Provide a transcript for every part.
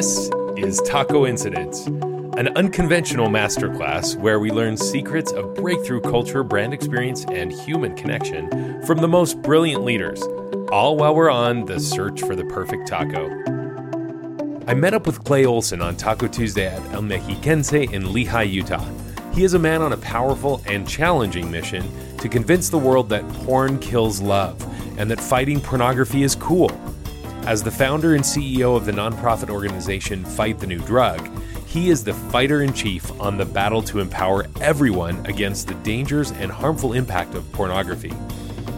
This is Taco Incidents, an unconventional masterclass where we learn secrets of breakthrough culture, brand experience, and human connection from the most brilliant leaders, all while we're on the search for the perfect taco. I met up with Clay Olsen on Taco Tuesday at El Mexiquense in Lehi, Utah. He is a man on a powerful and challenging mission to convince the world that porn kills love and that fighting pornography is cool. As the founder and CEO of the nonprofit organization Fight the New Drug, he is the fighter in chief on the battle to empower everyone against the dangers and harmful impact of pornography.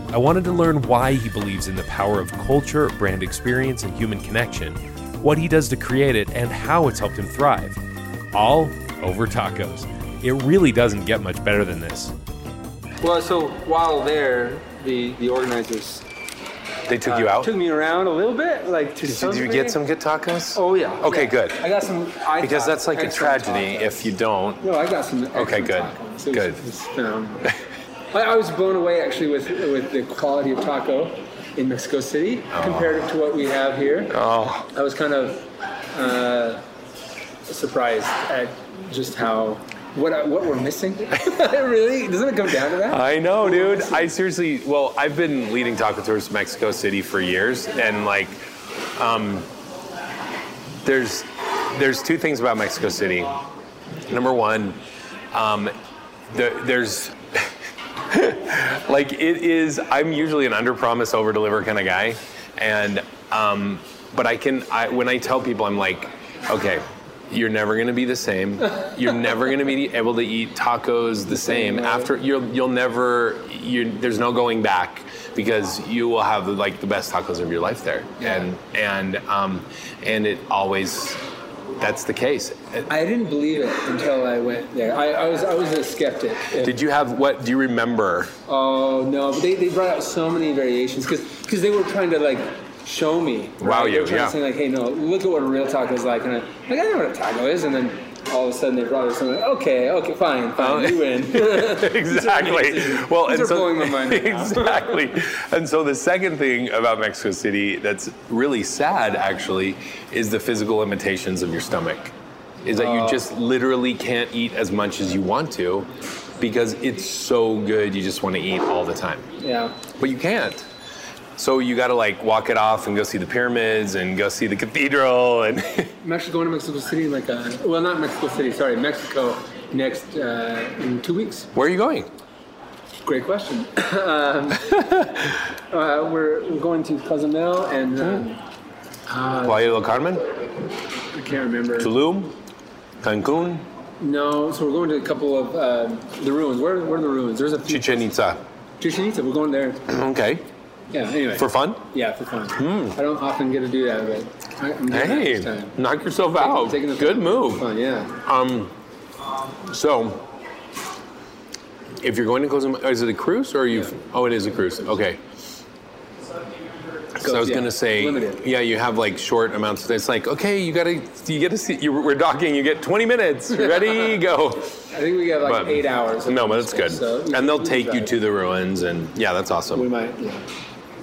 I wanted to learn why he believes in the power of culture, brand experience, and human connection, what he does to create it, and how it's helped him thrive. All over tacos. It really doesn't get much better than this. Well, so while there, the the organizers They took uh, you out? took me around a little bit, like to Did some you get some good tacos? Oh yeah. Okay, yeah. good. I got some. I Because that's like a tragedy tacos. if you don't. No, I got some. Okay, good. tacos. It was- Good. it was phenomenal. I, I was blown away actually with with the quality of taco in Mexico City compared to what we have here. Oh, I was kind of uh, surprised at just how what I- what we're missing. really, doesn't it come down to that? I know, dude. I seriously, well, I've been leading taco tours to Mexico City for years, and like, um, there's there's two things about Mexico City. Number one, um, there, there's like it is. I'm usually an under promise, over deliver kind of guy, and um, but I can. I, when I tell people, I'm like, okay. You're never going to be the same. You're never going to be able to eat tacos the same way. after. You'll you'll never. you there's no going back because you will have like the best tacos of your life there, and and um, and it always that's the case. I didn't believe it until I went there. I, I was I was a skeptic. Did you have what? Do you remember? Oh no, but they, they brought out so many variations because because they were trying to like show me. Wow, you, yeah. to say like, hey, no, look at what a real taco is like, and I, like I know what a taco is, and then all of a sudden they brought us something. Like, okay, okay, fine, fine, Oh. you win. exactly. Well, These and so blowing my mind exactly. And so the second thing about Mexico City that's really sad, actually, is the physical limitations of your stomach. Is that Oh. you just literally can't eat as much as you want to, because it's so good. You just want to eat all the time, yeah. but you can't. So you got to like walk it off and go see the pyramids and go see the cathedral and. I'm actually going to Mexico City in like a, well, not Mexico City, sorry, Mexico next uh, in two weeks. Where are you going? Great question. um, uh, we're, we're going to Cozumel and um, uh, Playa del Carmen, I can't remember. Tulum, Cancun, No, so we're going to a couple of um, the ruins. Where, where are the ruins? There's a few. Chichen Itza. Chichen Itza. We're going there. Okay. Yeah. Anyway. For fun? yeah, for fun. I don't often get to do that, but I, I'm doing that Hey, this time. knock yourself out. Taking the Good fun. move. Fun, yeah. Um, so, if you're going to Cozumel, is it a cruise or are you? Yeah. Oh, it is a cruise. Okay. So I was yeah, gonna say, limited. yeah, you have like short amounts. Of, It's like, okay, you gotta, you get to see. You, we're docking. You get 20 minutes. Ready, go. I think we got like But- eight hours. No, but that's good. So and they'll take you to the ruins, and yeah, that's awesome. We might. Yeah.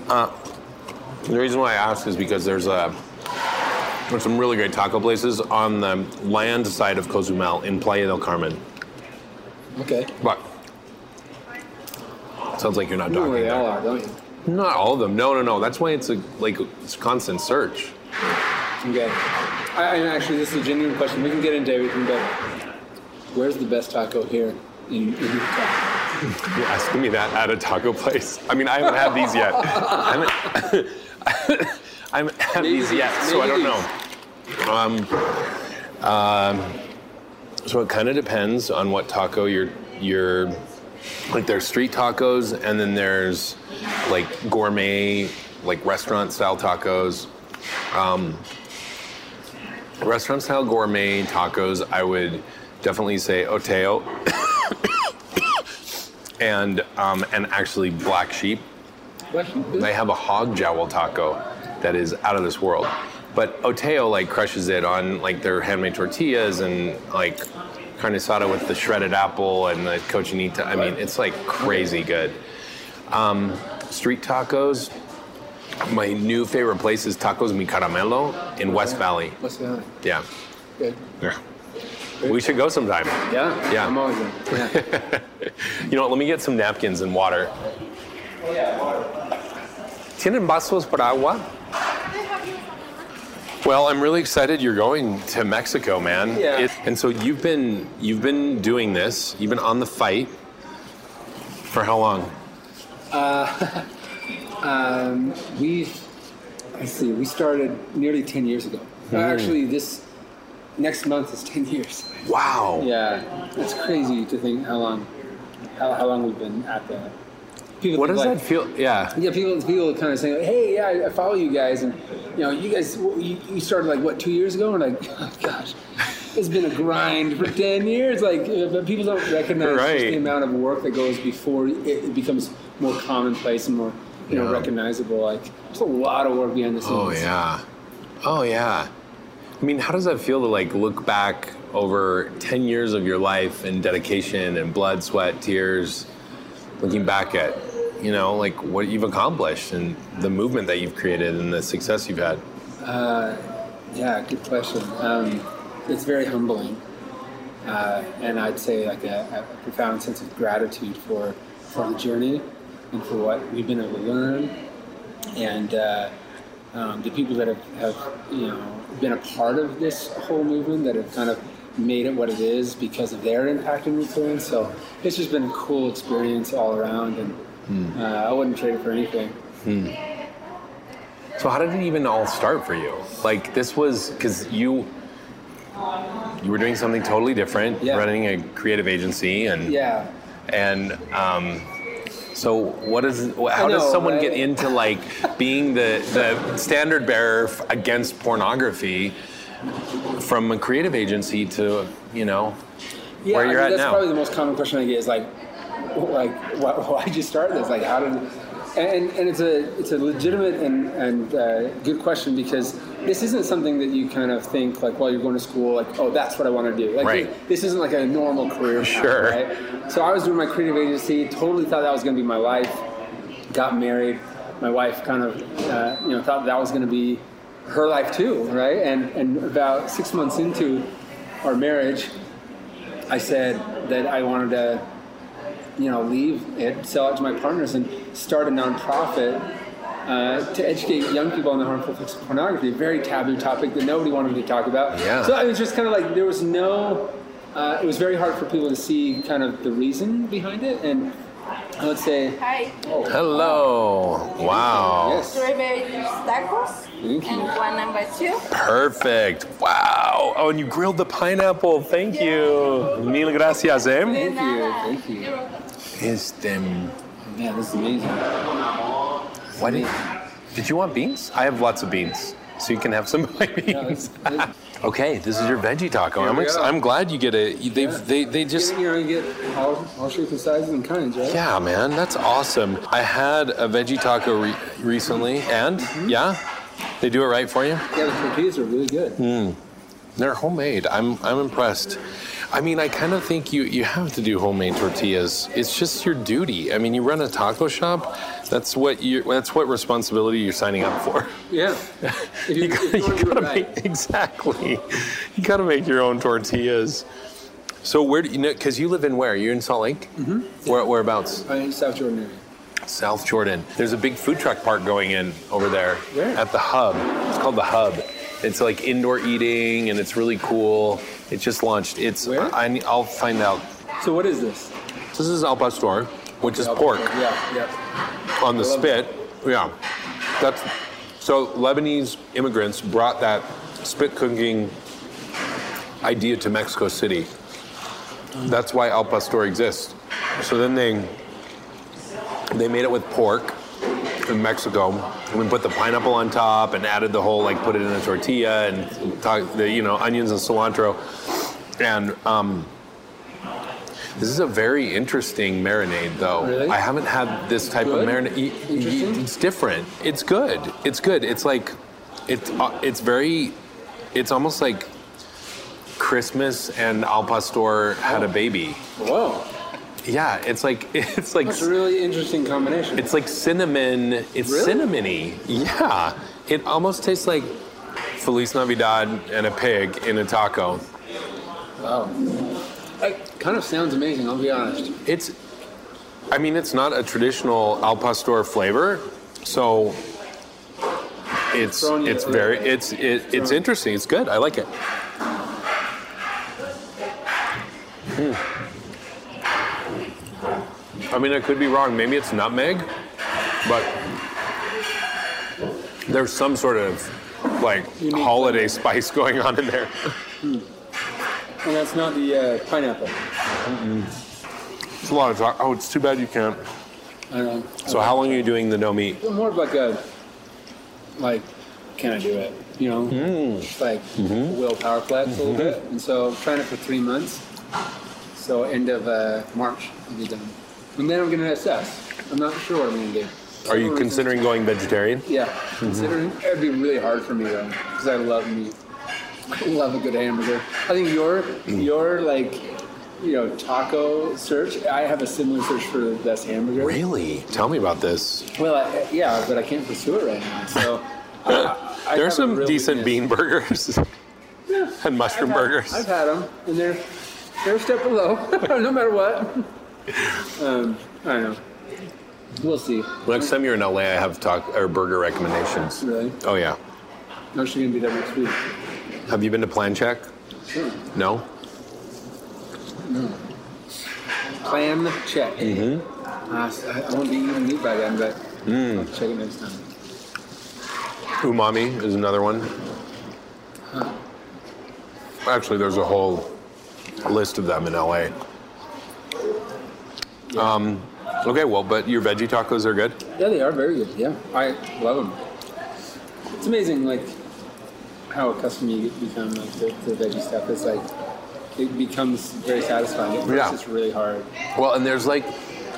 Uh, the reason why I ask is because there's a there's some really great taco places on the land side of Cozumel in Playa del Carmen. Okay. But sounds like you're not talking they all are, don't you? Not all of them. No, no, no. That's why it's a like it's constant search. Okay. I, and actually, this is a genuine question. We can get into everything, but where's the best taco here in, in Utah? You're asking me that at a taco place. I mean, I haven't had these yet. I haven't, had these yet, so I don't know. Um, um, so it kind of depends on what taco you're you're like. There's street tacos, and then there's like gourmet, like restaurant style tacos. Um, restaurant style gourmet tacos, I would definitely say Oteo and um, and actually black sheep. They have a hog jowl taco that is out of this world. But Oteo like crushes it on like their handmade tortillas and like carne asada with the shredded apple and the cochinita. I mean, it's like crazy good. Um, street tacos. My new favorite place is Tacos Mi Caramelo in West Valley. What's that? Yeah. Good. Yeah. We should go sometime. Yeah. Yeah. I'm always in. Yeah. You know what? Let me get some napkins and water. Oh, yeah, water. ¿Tienen vasos para agua? Well, I'm really excited you're going to Mexico, man. Yeah. It- and so you've been you've been doing this. You've been on the fight for how long? Um, we, let's see, we started nearly 10 years ago. Uh, Actually, this next month is 10 years. Wow. Yeah, it's crazy to think how long, how, how long we've been at that. People What does like, that feel? Yeah. Yeah, people people kind of saying, "Hey, yeah, I- follow you guys," and you know, you guys, you, you started like what two years ago, and like, oh, gosh, it's been a grind for ten years. Like, uh, but people don't recognize just Right. the amount of work that goes before it, it becomes more commonplace and more, you know, Yeah. recognizable. Like, there's a lot of work behind the scenes. Oh yeah. Oh yeah. I mean, how does that feel to like look back over 10 years of your life and dedication and blood, sweat, tears, looking back at, you know, like what you've accomplished and the movement that you've created and the success you've had? Uh, yeah, good question. Um, it's very humbling, uh, and I'd say like a, a profound sense of gratitude for for the journey and for what we've been able to learn, and uh, um, the people that have, have you know been a part of this whole movement that have kind of made it what it is because of their impact and influence. So it's just been a cool experience all around, and uh, I wouldn't trade it for anything. So how did it even all start for you? Like this was because you you were doing something totally different, Yeah. running a creative agency, and Yeah. and um, so what is how I does someone right? get into like being the the standard bearer against pornography from a creative agency to you know Yeah, where you're mean, at that's now? probably the most common question I get is like, like why, why'd you start this? Like, how did? And and it's a it's a legitimate and and uh, good question because this isn't something that you kind of think like while you're going to school like oh that's what I want to do. Like Right. this, isn't like a normal career. path, Sure. Right. So I was doing my creative agency. Totally thought that was going to be my life. Got married. My wife kind of uh, you know thought that was going to be her life too, right? And and about six months into our marriage, I said that I wanted to, you know, leave it, sell it to my partners, and start a nonprofit uh, to educate young people on the harmful effects of pornography. A very taboo topic that nobody wanted to talk about. Yeah. So it was just kind of like there was no. Uh, it was very hard for people to see kind of the reason behind it, and I would say, Hi. Hello! Wow! yes, Strawberry tacos. Thank you. And one number two. Perfect! Wow! Oh, and you grilled the pineapple. Thank you. Mil gracias, eh? thank you, thank you. Este, Yeah, this is amazing. Why did, did you want beans? I have lots of beans, so you can have some of my Yeah, beans. it's- it's- okay, this is your veggie taco. Here I'm, we ex- go. I'm glad you get it. They Yeah. they they just you know, you get all, all shapes and sizes and kinds, right? yeah, man, that's awesome. I had a veggie taco re- recently, and Mm-hmm. yeah, they do it right for you. Yeah, the tortillas are really good. Hmm. They're homemade. I'm I'm impressed. I mean, I kind of think you you have to do homemade tortillas. It's just your duty. I mean, you run a taco shop. That's what you. That's what responsibility you're signing up for. Yeah. You, You gotta, you you wanna do gotta right. make exactly. You gotta make your own tortillas. So where do you know? Because you live in where? You're in Salt Lake. Mm-hmm. Where whereabouts? I mean, South Jordan area. South Jordan. There's a big food truck park going in over there Where? at the hub. It's called the hub. It's like indoor eating and it's really cool. It just launched. It's Where? I, I'll find out. So what is this? This is Al Pastor, which is pork Yeah, yeah. on the love spit. Yeah, that's so Lebanese immigrants brought that spit cooking idea to Mexico City. That's why Al Pastor exists. So then they they made it with pork in Mexico, and we put the pineapple on top and added the whole like put it in a tortilla and talk, the you know onions and cilantro, and um, this is a very interesting marinade though. Really? I haven't had this type Good? of marinade. y- y- Interesting? It's different. It's good. It's good. It's like it's uh, it's very. It's almost like Christmas and Al Pastor had a baby. Whoa. Yeah, it's like it's like That's a really interesting combination. it's like cinnamon. It's Really? cinnamony. Yeah, it almost tastes like Feliz Navidad and a pig in a taco. wow. It kind of sounds amazing. I'll be honest. It's, I mean, it's not a traditional al pastor flavor, so it's it's very it's it, it's interesting. It's good. I like it. Hmm. I mean, I could be wrong. Maybe it's nutmeg, but there's some sort of like Unique holiday spice going on in there. And that's not the uh, pineapple. It's a lot of talk. Oh, it's too bad you can't. I know. So, how long are you doing the no meat? more of like a like can I do it? You know, Hmm. Just like Mm-hmm. willpower flex a little bit. And so I'm trying it for three months. So end of uh, March I'll be done. And then I'm gonna assess. I'm not sure what I'm gonna do. Are you considering going vegetarian? Yeah, considering mm-hmm. it'd be really hard for me though, because I love meat. I love a good hamburger. I think your mm. your like you know taco search. I have a similar search for the best hamburger. Really? Tell me about this. Well, I, yeah, but I can't pursue it right now. So I, I There are some decent bean burgers and mushroom I've had- burgers. I've had them, and they're they're a step below, no matter what. Um, I don't know. We'll see. Next time you're in LA, I have talk or burger recommendations. Really? Oh yeah. I'm actually gonna be there next week. Have you been to Plan Check? Sure. No. No. Plan check. Mm-hmm. Uh, I, I won't be eating meat by then, but Mm. I'll check it next time. Umami is another one. Actually, there's a whole list of them in LA. Um, okay, well, but your veggie tacos are good. Yeah, they are very good. Yeah, I love them. It's amazing, like how accustomed you become like, to, to the veggie stuff. It's like it becomes very satisfying. At first, Yeah. it's really hard. Well, and there's like,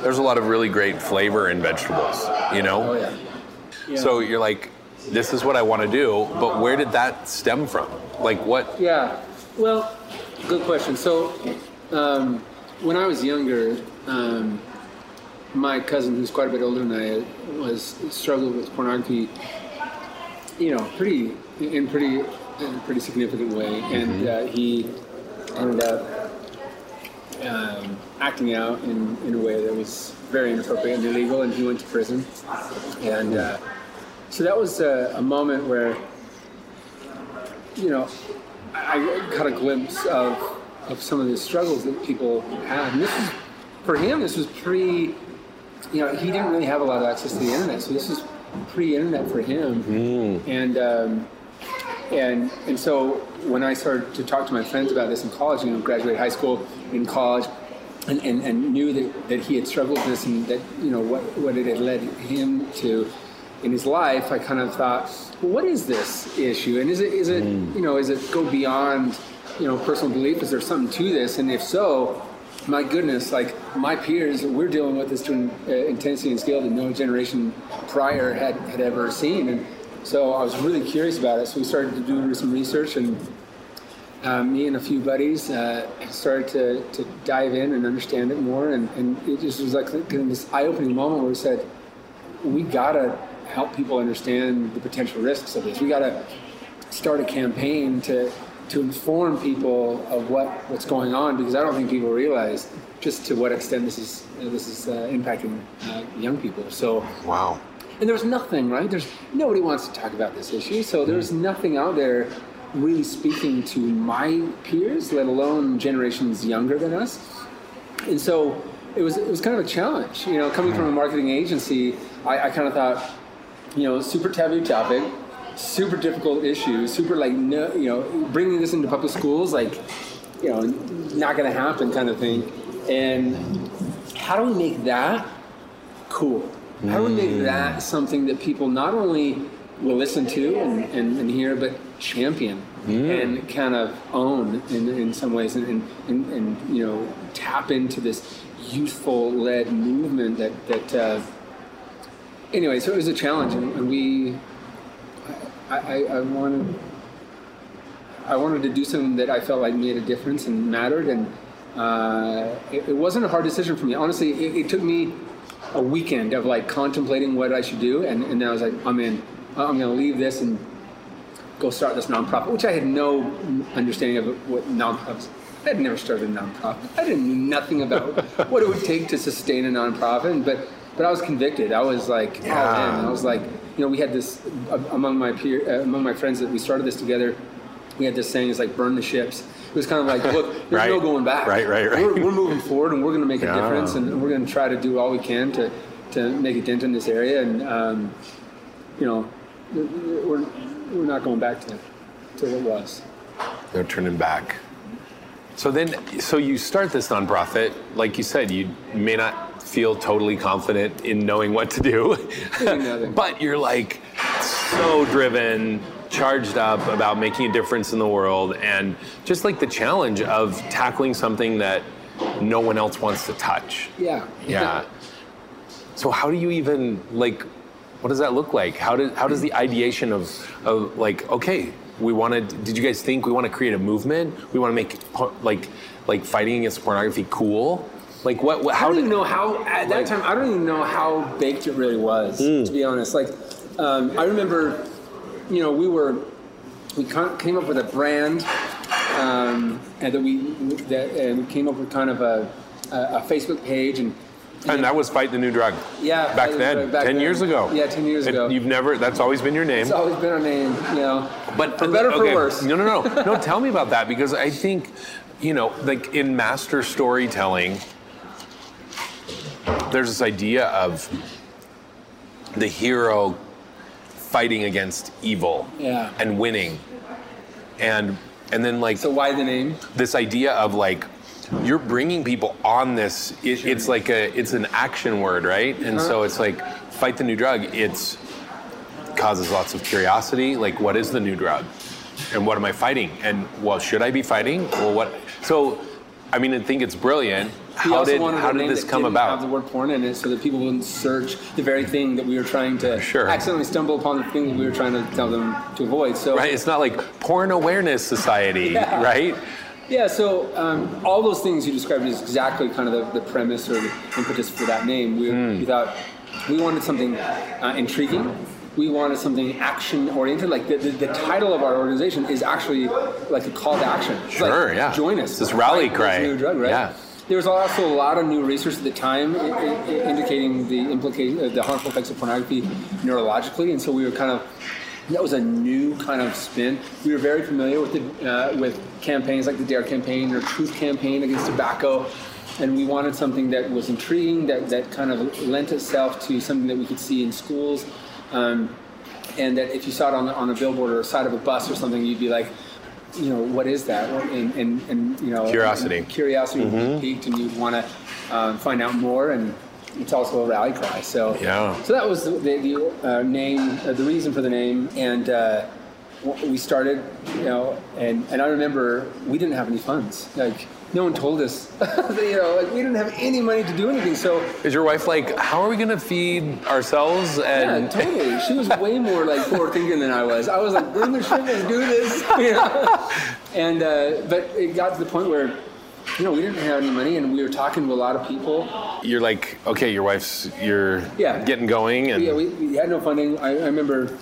there's a lot of really great flavor in vegetables. You know. Oh yeah. yeah. So you're like, this is what I want to do, but where did that stem from? Like what? Yeah. Well, good question. So, um, when I was younger, um, my cousin, who's quite a bit older than I, was struggled with pornography. You know, pretty in pretty in a pretty significant way, and uh, he ended up um, acting out in, in a way that was very inappropriate and illegal, and he went to prison. And uh, so that was a, a moment where you know, I I got a glimpse of of some of the struggles that people had. And this was, for him, this was pre, you know, he didn't really have a lot of access to the internet, so this was pre-internet for him. And um, and and so when I started to talk to my friends about this in college, you know, graduated high school, in college, and, and, and knew that, that he had struggled with this and that you know what what it had led him to in his life, I kind of thought, well, what is this issue? And is it is it you know is it go beyond you know personal belief? Is there something to this? And if so, my goodness, like my peers, we're dealing with this to an uh, intensity and scale that no generation prior had had ever seen. And so I was really curious about it. So we started to do some research and um, me and a few buddies uh, started to, to dive in and understand it more. And, and it just was like this eye opening moment where we said, we gotta help people understand the potential risks of this. We gotta start a campaign to to inform people of what, what's going on because I don't think people realize just to what extent this is this is uh, impacting uh, young people. So Wow. and there's nothing, right? There's nobody wants to talk about this issue, so there's nothing out there really speaking to my peers, let alone generations younger than us. And so it was it was kind of a challenge, you know, coming from a marketing agency. I, I kind of thought, you know, super taboo topic, super difficult issue, super like no, you know, bringing this into public schools, like, you know, not going to happen kind of thing. And how do we make that cool? How do we make that something that people not only will listen to and, and, and hear, but champion and kind of own in, in some ways and, and, and, you know, tap into this youthful led movement that, that uh, anyway, so it was a challenge and we, I, I, I wanted, I wanted to do something that I felt like made a difference and mattered and, uh, it, it wasn't a hard decision for me. Honestly, it, it took me a weekend of like contemplating what I should do, and, and then I was like, I'm in. I'm going to leave this and go start this nonprofit, which I had no understanding of what nonprofits. I had never started a nonprofit. I didn't know nothing about what it would take to sustain a nonprofit, but but I was convicted. I was like, oh man, I was like, you know, we had this uh, among my peer, uh, among my friends that we started this together. We had this saying, it's like burn the ships. It was kind of like, look, there's Right. no going back. Right, right, right. We're, we're moving forward, and we're going to make a difference, and we're going to try to do all we can to to make a dent in this area, and um, you know, we're we're not going back to to what was. No turning back. So then, so you start this nonprofit. Like you said, you may not feel totally confident in knowing what to do, but you're like so driven, charged up about making a difference in the world, and just like the challenge of tackling something that no one else wants to touch. Yeah. Yeah. So how do you even like? What does that look like? How does how does the ideation of of like okay, we want to? Did you guys think we want to create a movement? We want to make like like fighting against pornography cool? Like what? what I how don't did even know how at that time. I don't even know how baked it really was. Hmm. To be honest, like um, I remember, you know, we were we came up with a brand, um, and that we that and we came up with kind of a a, a Facebook page and. And that was fight the new drug. Yeah, Back Fight the New then, back ten then. years ago. Yeah, 10 years And ago. You've never. That's always been your name. It's always been our name, you know. But for better or okay, for worse. No, no, no, no. Tell me about that because I think, you know, like in master storytelling, there's this idea of the hero fighting against evil Yeah. and winning, and and then like So why the name? this idea of like you're bringing people on this it, it's like a it's an action word right? And Uh-huh. so it's like fight the new drug. It's causes lots of curiosity. Like what is the new drug? And what am i fighting? And well should i be fighting? Well what so i mean i think it's brilliant We how did how did this come about Have the word porn in it, so that people wouldn't search the very thing that we were trying to Sure. accidentally stumble upon the thing that we were trying to tell them to avoid. So right it's not like porn awareness society Yeah. right Yeah, so um, all those things you described is exactly kind of the, the premise or the impetus for that name. We, Hmm. we thought we wanted something uh, intriguing. We wanted something action oriented. Like the, the, the title of our organization is actually like a call to action. It's Sure, like, yeah. Join us. It's this rally Fight cry. New drug, right? Yeah. There was also a lot of new research at the time i- i- indicating the implication, uh, the harmful effects of pornography neurologically, and so we were kind of that was a new kind of spin. We were very familiar with the, uh, with campaigns like the Dare campaign or Truth campaign against tobacco, and we wanted something that was intriguing, that, that kind of lent itself to something that we could see in schools, um, and that if you saw it on, on a billboard or a side of a bus or something, you'd be like, you know, what is that? And, and, and you know, Curiosity. and curiosity would be piqued, and you'd want to um, find out more. And it's also a rally cry. So Yeah. So that was the, the, uh, name, uh, the reason for the name, and uh, we started, you know, and and I remember we didn't have any funds. Like no one told us, you know, like we didn't have any money to do anything. So is your wife like how are we gonna feed ourselves And... yeah, totally. She was way more like forward thinking than I was. I was like, bring the ship, let's do this. You know? And uh, but it got to the point where, you know, we didn't have any money, and we were talking to a lot of people. you're like okay your wife's you're Yeah. getting going and Yeah, we, we had no funding. I, I remember,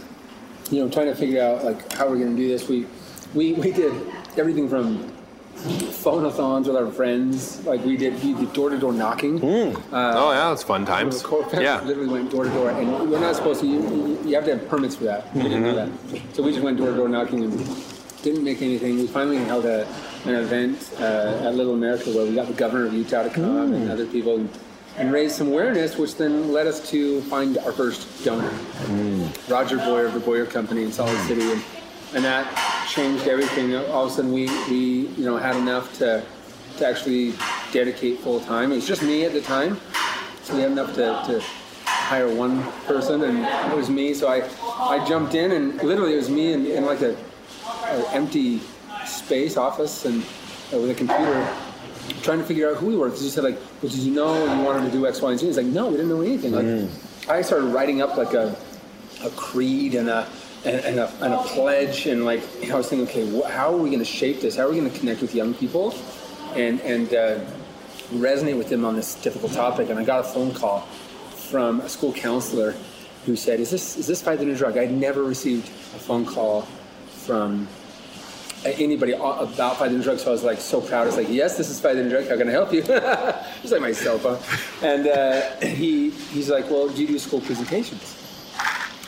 you know, trying to figure out like how we're going to do this. We we we did everything from phonathons with our friends. Like we did, we did door to door knocking. Hmm. Uh, oh yeah it's fun times yeah literally went door to door, and we're not supposed to. You, you- have to have permits for that. We didn't know mm-hmm. that, so we just went door to door knocking and didn't make anything. We finally held a, an event uh, at Little America where we got the governor of Utah to come hmm. and other people and, and raise some awareness, which then led us to find our first donor, Roger Boyer of the Boyer Company in Salt Lake City, and, and that changed everything. All of a sudden, we we you know had enough to to actually dedicate full time. It was just me at the time, so we had enough to, to hire one person, and it was me. So I I jumped in, and literally it was me in, in like a, a empty space office and uh, with a computer. Trying to figure out who we were because he said like, "Well, did you know you wanted to do X, Y, and Z?" He's like, "No, we didn't know anything." Like, I started writing up like a a creed and a and, and, a, and a pledge and like I was thinking, okay, wh- how are we going to shape this? How are we going to connect with young people? and and uh, resonate with them on this difficult topic. And I got a phone call from a school counselor who said, "Is this is this fight the new drug?" I'd never received a phone call from anybody about fight the new drug, so I was like so proud. I was like, "Yes, this is fight the new drug. How can I help you?" it's like my cell phone. And uh, he he's like, "Well, do you do school presentations?"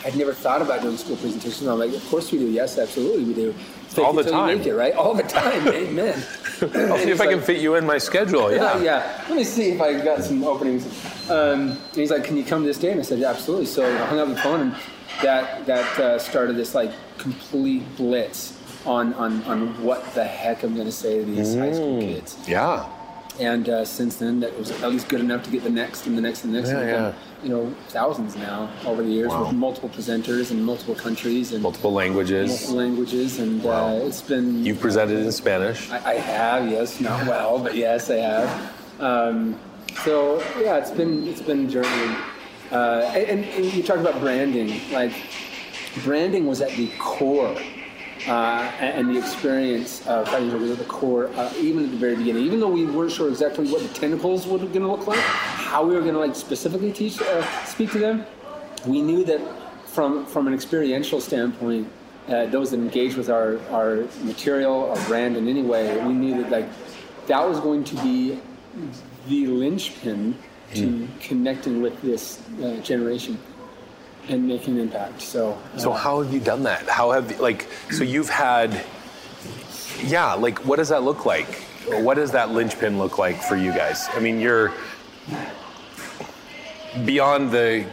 I'd never thought about doing school presentations. I'm like, "Of course we do. Yes, absolutely we do." Fake All the time, it, right? All the time, amen. I'll see if I like, can fit you in my schedule. Yeah, yeah. Let me see if I got some openings. Um, and he's like, "Can you come to this day?" And I said, yeah, "Absolutely." So I hung up the phone, and that that uh, started this like complete blitz on on on what the heck I'm going to say to these mm, high school mm. kids. Yeah. And uh, since then, that was at least good enough to get the next and the next and the next. Yeah, yeah. you know, thousands now over the years wow. with multiple presenters in multiple countries and multiple languages. Multiple languages, and wow. uh, it's been. You've presented in Spanish. I, I have, yes, not well, but yes, I have. Um, so yeah, it's been it's been a journey. Uh, and, and you talked about branding, like branding was at the core uh, and, the experience of fighting was at the core, uh, even at the very beginning. Even though we weren't sure exactly what the tentacles were going to look like, how we were going to like specifically teach, uh, speak to them, we knew that from from an experiential standpoint, uh, those that engaged with our our material, our brand in any way, we knew that like that was going to be the linchpin to mm. connecting with this uh, generation and make an impact. So, uh, so how have you done that? How have like so you've had, yeah, like what does that look like? What does that linchpin look like for you guys? I mean, you're beyond the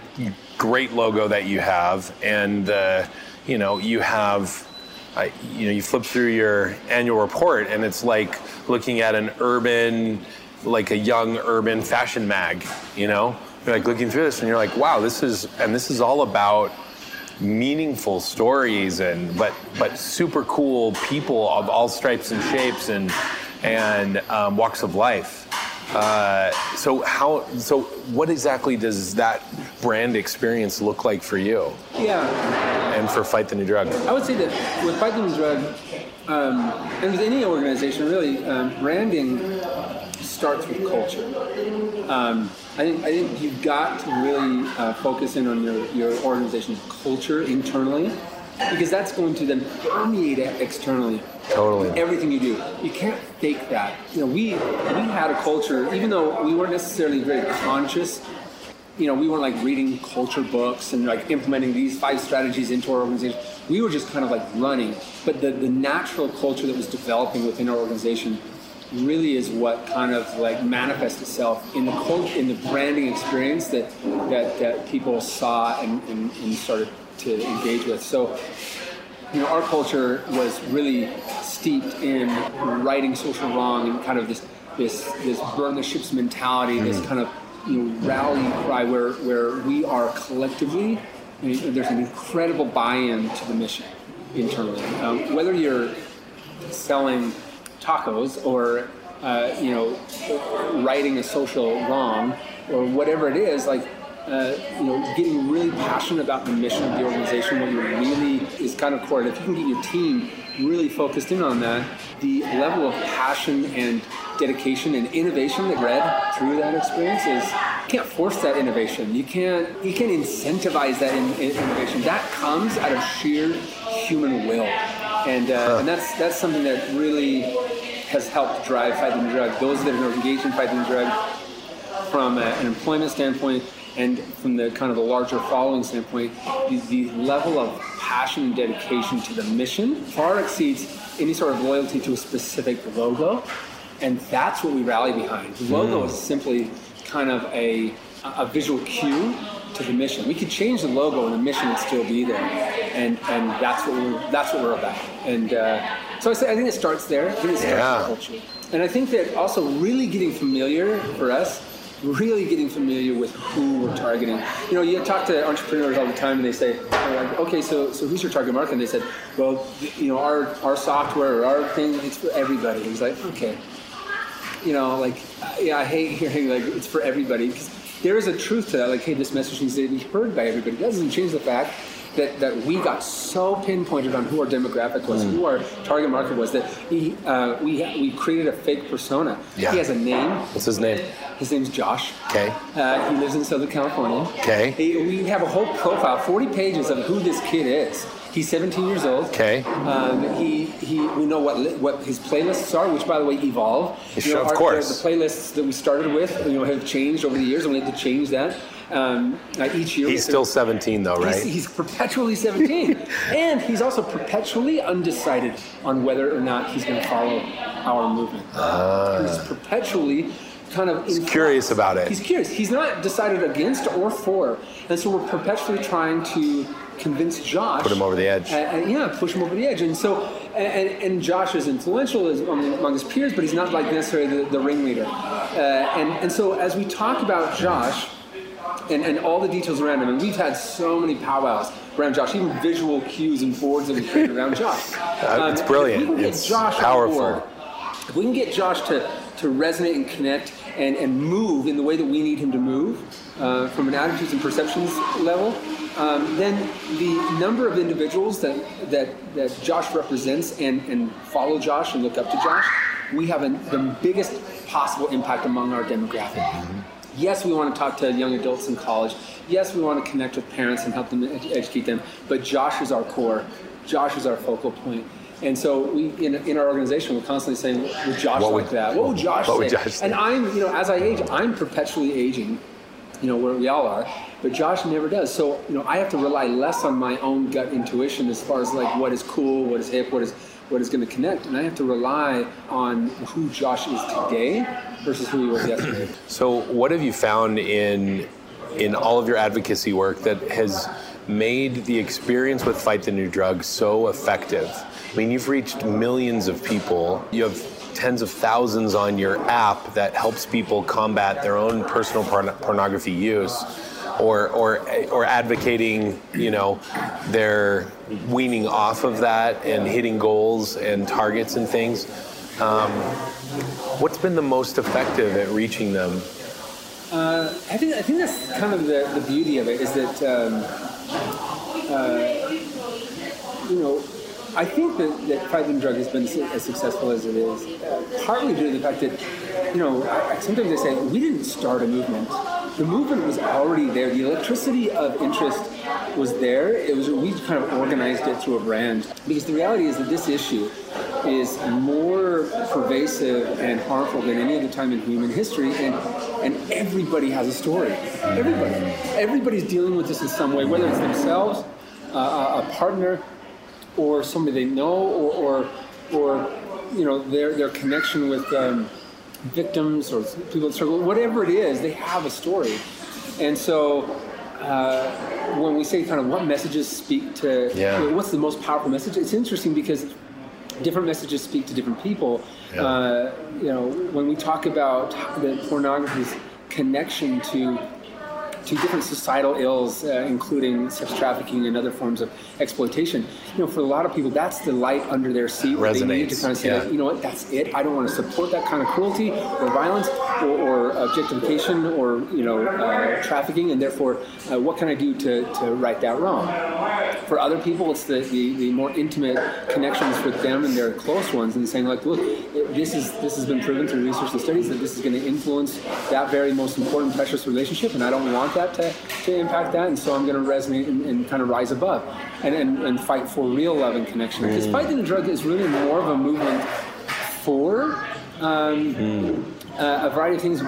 great logo that you have, and uh, you know you have. I, you know, you flip through your annual report, and it's like looking at an urban, like a young urban fashion mag. You know, you're like looking through this and you're like, wow, this is and this is all about meaningful stories and but but super cool people of all stripes and shapes and and um, walks of life. Uh, so how so what exactly does that brand experience look like for you? Yeah. And for Fight the New Drug? I would say that with Fight the New Drug, um, and with any organization really, um, branding starts with culture. Um, I think, I think you've got to really uh, focus in on your, your organization's culture internally because that's going to then permeate externally. Totally. Everything you do, you can't fake that. You know, we we had a culture, even though we weren't necessarily very conscious. You know, we weren't like reading culture books and like implementing these five strategies into our organization. We were just kind of like running. But the, the natural culture that was developing within our organization really is what kind of like manifests itself in the cult, in the branding experience that that, that people saw and, and, and started to engage with. So, you know, our culture was really steeped in righting social wrong and kind of this this this burn the ships mentality, this mm. kind of you know rally cry where where we are collectively. there's an incredible buy-in to the mission internally. Um, whether you're selling tacos or uh, you know righting a social wrong or whatever it is like uh, you know getting really passionate about the mission of the organization what you really is kind of core. And if you can get your team really focused in on that the level of passion and dedication and innovation that read through that experience is you can't force that innovation. You can't you can't incentivize that in, in innovation. That comes out of sheer human will and uh, and that's that's something that really has helped drive fighting drug. Those that are engaged in fighting drug, from a, an employment standpoint and from the kind of the larger following standpoint, the, the level of passion and dedication to the mission far exceeds any sort of loyalty to a specific logo, and that's what we rally behind. The logo mm. is simply kind of a a visual cue to the mission. We could change the logo and the mission would still be there, and and that's what we're that's what we're about. And uh, so I, say, I think it starts there. I think it starts yeah. culture, and I think that also really getting familiar for us. Really getting familiar with who we're targeting. You know, you talk to entrepreneurs all the time, and they say, like, "Okay, so so who's your target market?" And they said, "Well, you know, our our software or our thing, it's for everybody." He's like, "Okay, you know, like, yeah, I hate hearing like it's for everybody because there is a truth to that. Like, hey, this message needs to be heard by everybody. That doesn't change the fact that, that we got so pinpointed on who our demographic was, who our target market was, that he, uh, we, we created a fake persona. Yeah. He has a name. What's his name? His name's Josh. Okay. Uh, he lives in Southern California. Okay. He- we have a whole profile, 40 pages of who this kid is. He's 17 years old. Okay. Um, he, he, we know what li- what his playlists are, which by the way evolve. You know, of our- course. The, playlists that we started with, you know, have changed over the years, and we had to change that um, uh, each year. He's still 17 though, right? He's, he's perpetually 17, and he's also perpetually undecided on whether or not he's going to follow our movement. He's perpetually kind of Ah. curious about it. He's curious. He's not decided against or for, and so we're perpetually trying to convince Josh. Put him over the edge. Uh, uh, yeah, push him over the edge. And so, and, and Josh is influential among, among his peers, but he's not like necessarily the, the ringleader. Uh, and and so as we talk about Josh. And, and all the details around him, and we've had so many powwows around Josh, even visual cues and boards that we created around Josh. Uh, it's if brilliant. we can get It's Josh powerful. board, if we can get Josh to, to resonate and connect and, and move in the way that we need him to move uh, from an attitudes and perceptions level, um, then the number of individuals that, that, that Josh represents and, and follow Josh and look up to Josh, we have a, the biggest possible impact among our demographic. Yes, we want to talk to young adults in college. Yes, we want to connect with parents and help them ed- educate them. But Josh is our core. Josh is our focal point. And so we, in, in our organization, we're constantly saying, "Would Josh What like would- that? What would Josh what say?" would Josh? And I'm, you know, as I age, I'm perpetually aging. You know, where we all are. But Josh never does. So, you know, I have to rely less on my own gut intuition as far as like what is cool, what is hip, what is what is going to connect, and I have to rely on who Josh is today versus who he was yesterday. So, what have you found in in all of your advocacy work that has made the experience with Fight the New Drug so effective? I mean, you've reached millions of people. You have tens of thousands on your app that helps people combat their own personal porn- pornography use. Or, or, or advocating, you know, their weaning off of that and hitting goals and targets and things. Um, what's been the most effective at reaching them? Uh, I think I think that's kind of the, the beauty of it is that um, uh, you know I think that, that the Drug has been as successful as it is partly due to the fact that you know sometimes I say we didn't start a movement. The movement was already there. The electricity of interest was there. It was we kind of organized it through a brand. Because the reality is that this issue is more pervasive and harmful than any other time in human history and and everybody has a story. Everybody. Everybody's dealing with this in some way whether it's themselves uh, a partner or somebody they know or or, or you know their their connection with um, victims or people that struggle whatever it is they have a story and so uh, when we say kind of what messages speak to Yeah. you know, what's the most powerful message it's interesting because different messages speak to different people. Yeah. Uh, you know, when we talk about the pornography's connection to to different societal ills, uh, including sex trafficking and other forms of exploitation. You know, for a lot of people, that's the light under their seat. where They need to kind of say, yeah. like, you know what, that's it. I don't want to support that kind of cruelty or violence or, or objectification or you know uh, trafficking, and therefore, uh, what can I do to, to right that wrong? For other people, it's the, the, the more intimate connections with them and their close ones, and saying like, look, this is this has been proven through research and studies that this is going to influence that very most important precious relationship, and I don't want that to, to impact that, and so I'm going to resonate and, and kind of rise above and, and, and fight for real love and connection. Because fighting the drug is really more of a movement for. Um, uh, a variety of things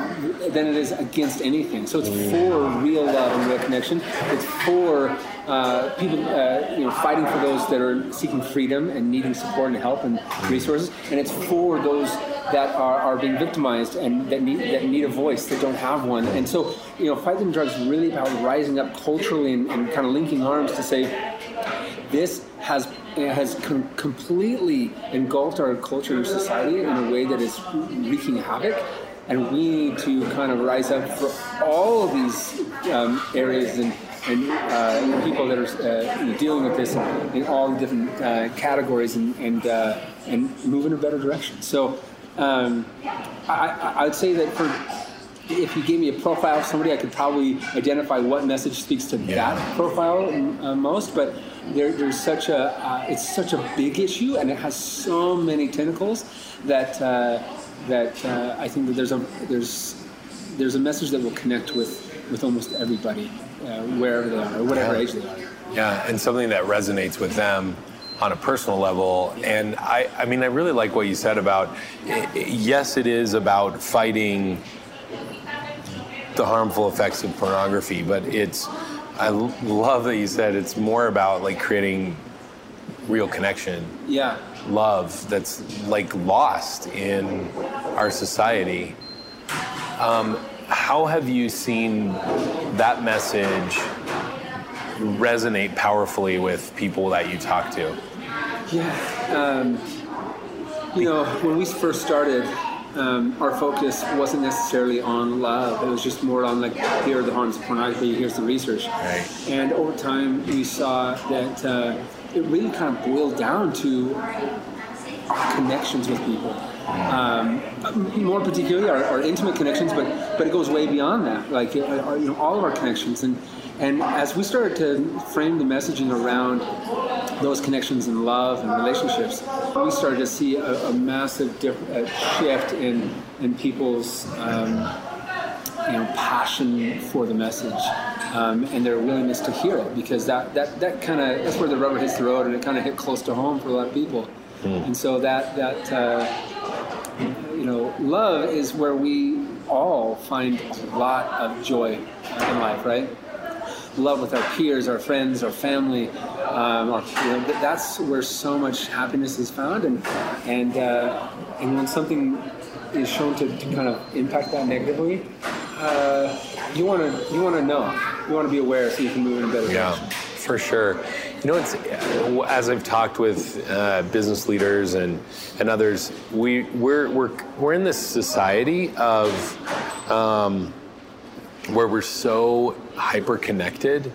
than it is against anything. So it's for real love and real connection. It's for uh, people, uh, you know, fighting for those that are seeking freedom and needing support and help and resources. And it's for those that are, are being victimized and that need that need a voice that don't have one. And so, you know, fighting drugs really about rising up culturally and, and kind of linking arms to say this has has com- completely engulfed our culture and society in a way that is wreaking havoc. And we need to kind of rise up for all of these um, areas and, and uh, people that are uh, dealing with this in all the different uh, categories and and, uh, and move in a better direction. So um, I, I- I'd say that for if you gave me a profile of somebody, I could probably identify what message speaks to Yeah. that profile uh, most. But there, there's such a uh, it's such a big issue, and it has so many tentacles that uh, that uh, I think that there's a there's there's a message that will connect with with almost everybody, uh, wherever they are or whatever Yeah. age they are. Yeah, and something that resonates with them on a personal level. And I, I mean, I really like what you said about yes, it is about fighting the harmful effects of pornography, but it's, I love that you said it's more about like creating real connection, Yeah. love that's like lost in our society. Um, how have you seen that message resonate powerfully with people that you talk to? Yeah. Um, you know, when we first started, um, our focus wasn't necessarily on love. It was just more on like, here are the harms of pornography, here's the research. Right. And over time, we saw that uh, it really kind of boiled down to connections with people. Um, more particularly, our, our intimate connections, but but it goes way beyond that. Like uh, our, you know, all of our connections, and and as we started to frame the messaging around those connections and love and relationships, we started to see a, a massive diff- uh shift in in people's. Um, you know, passion for the message um, and their willingness to hear it because that, that, that kind of that's where the rubber hits the road and it kind of hit close to home for a lot of people and so that that uh, you know love is where we all find a lot of joy in life right? Love with our peers our friends our family um, our, you know, th- that's where so much happiness is found and and uh, and when something is shown to, to kind of impact that negatively uh, you want to you want to know. You want to be aware so you can move in a better Yeah, direction for sure. You know, it's as I've talked with uh, business leaders and and others, we we're we're we're in this society of um, where we're so hyper connected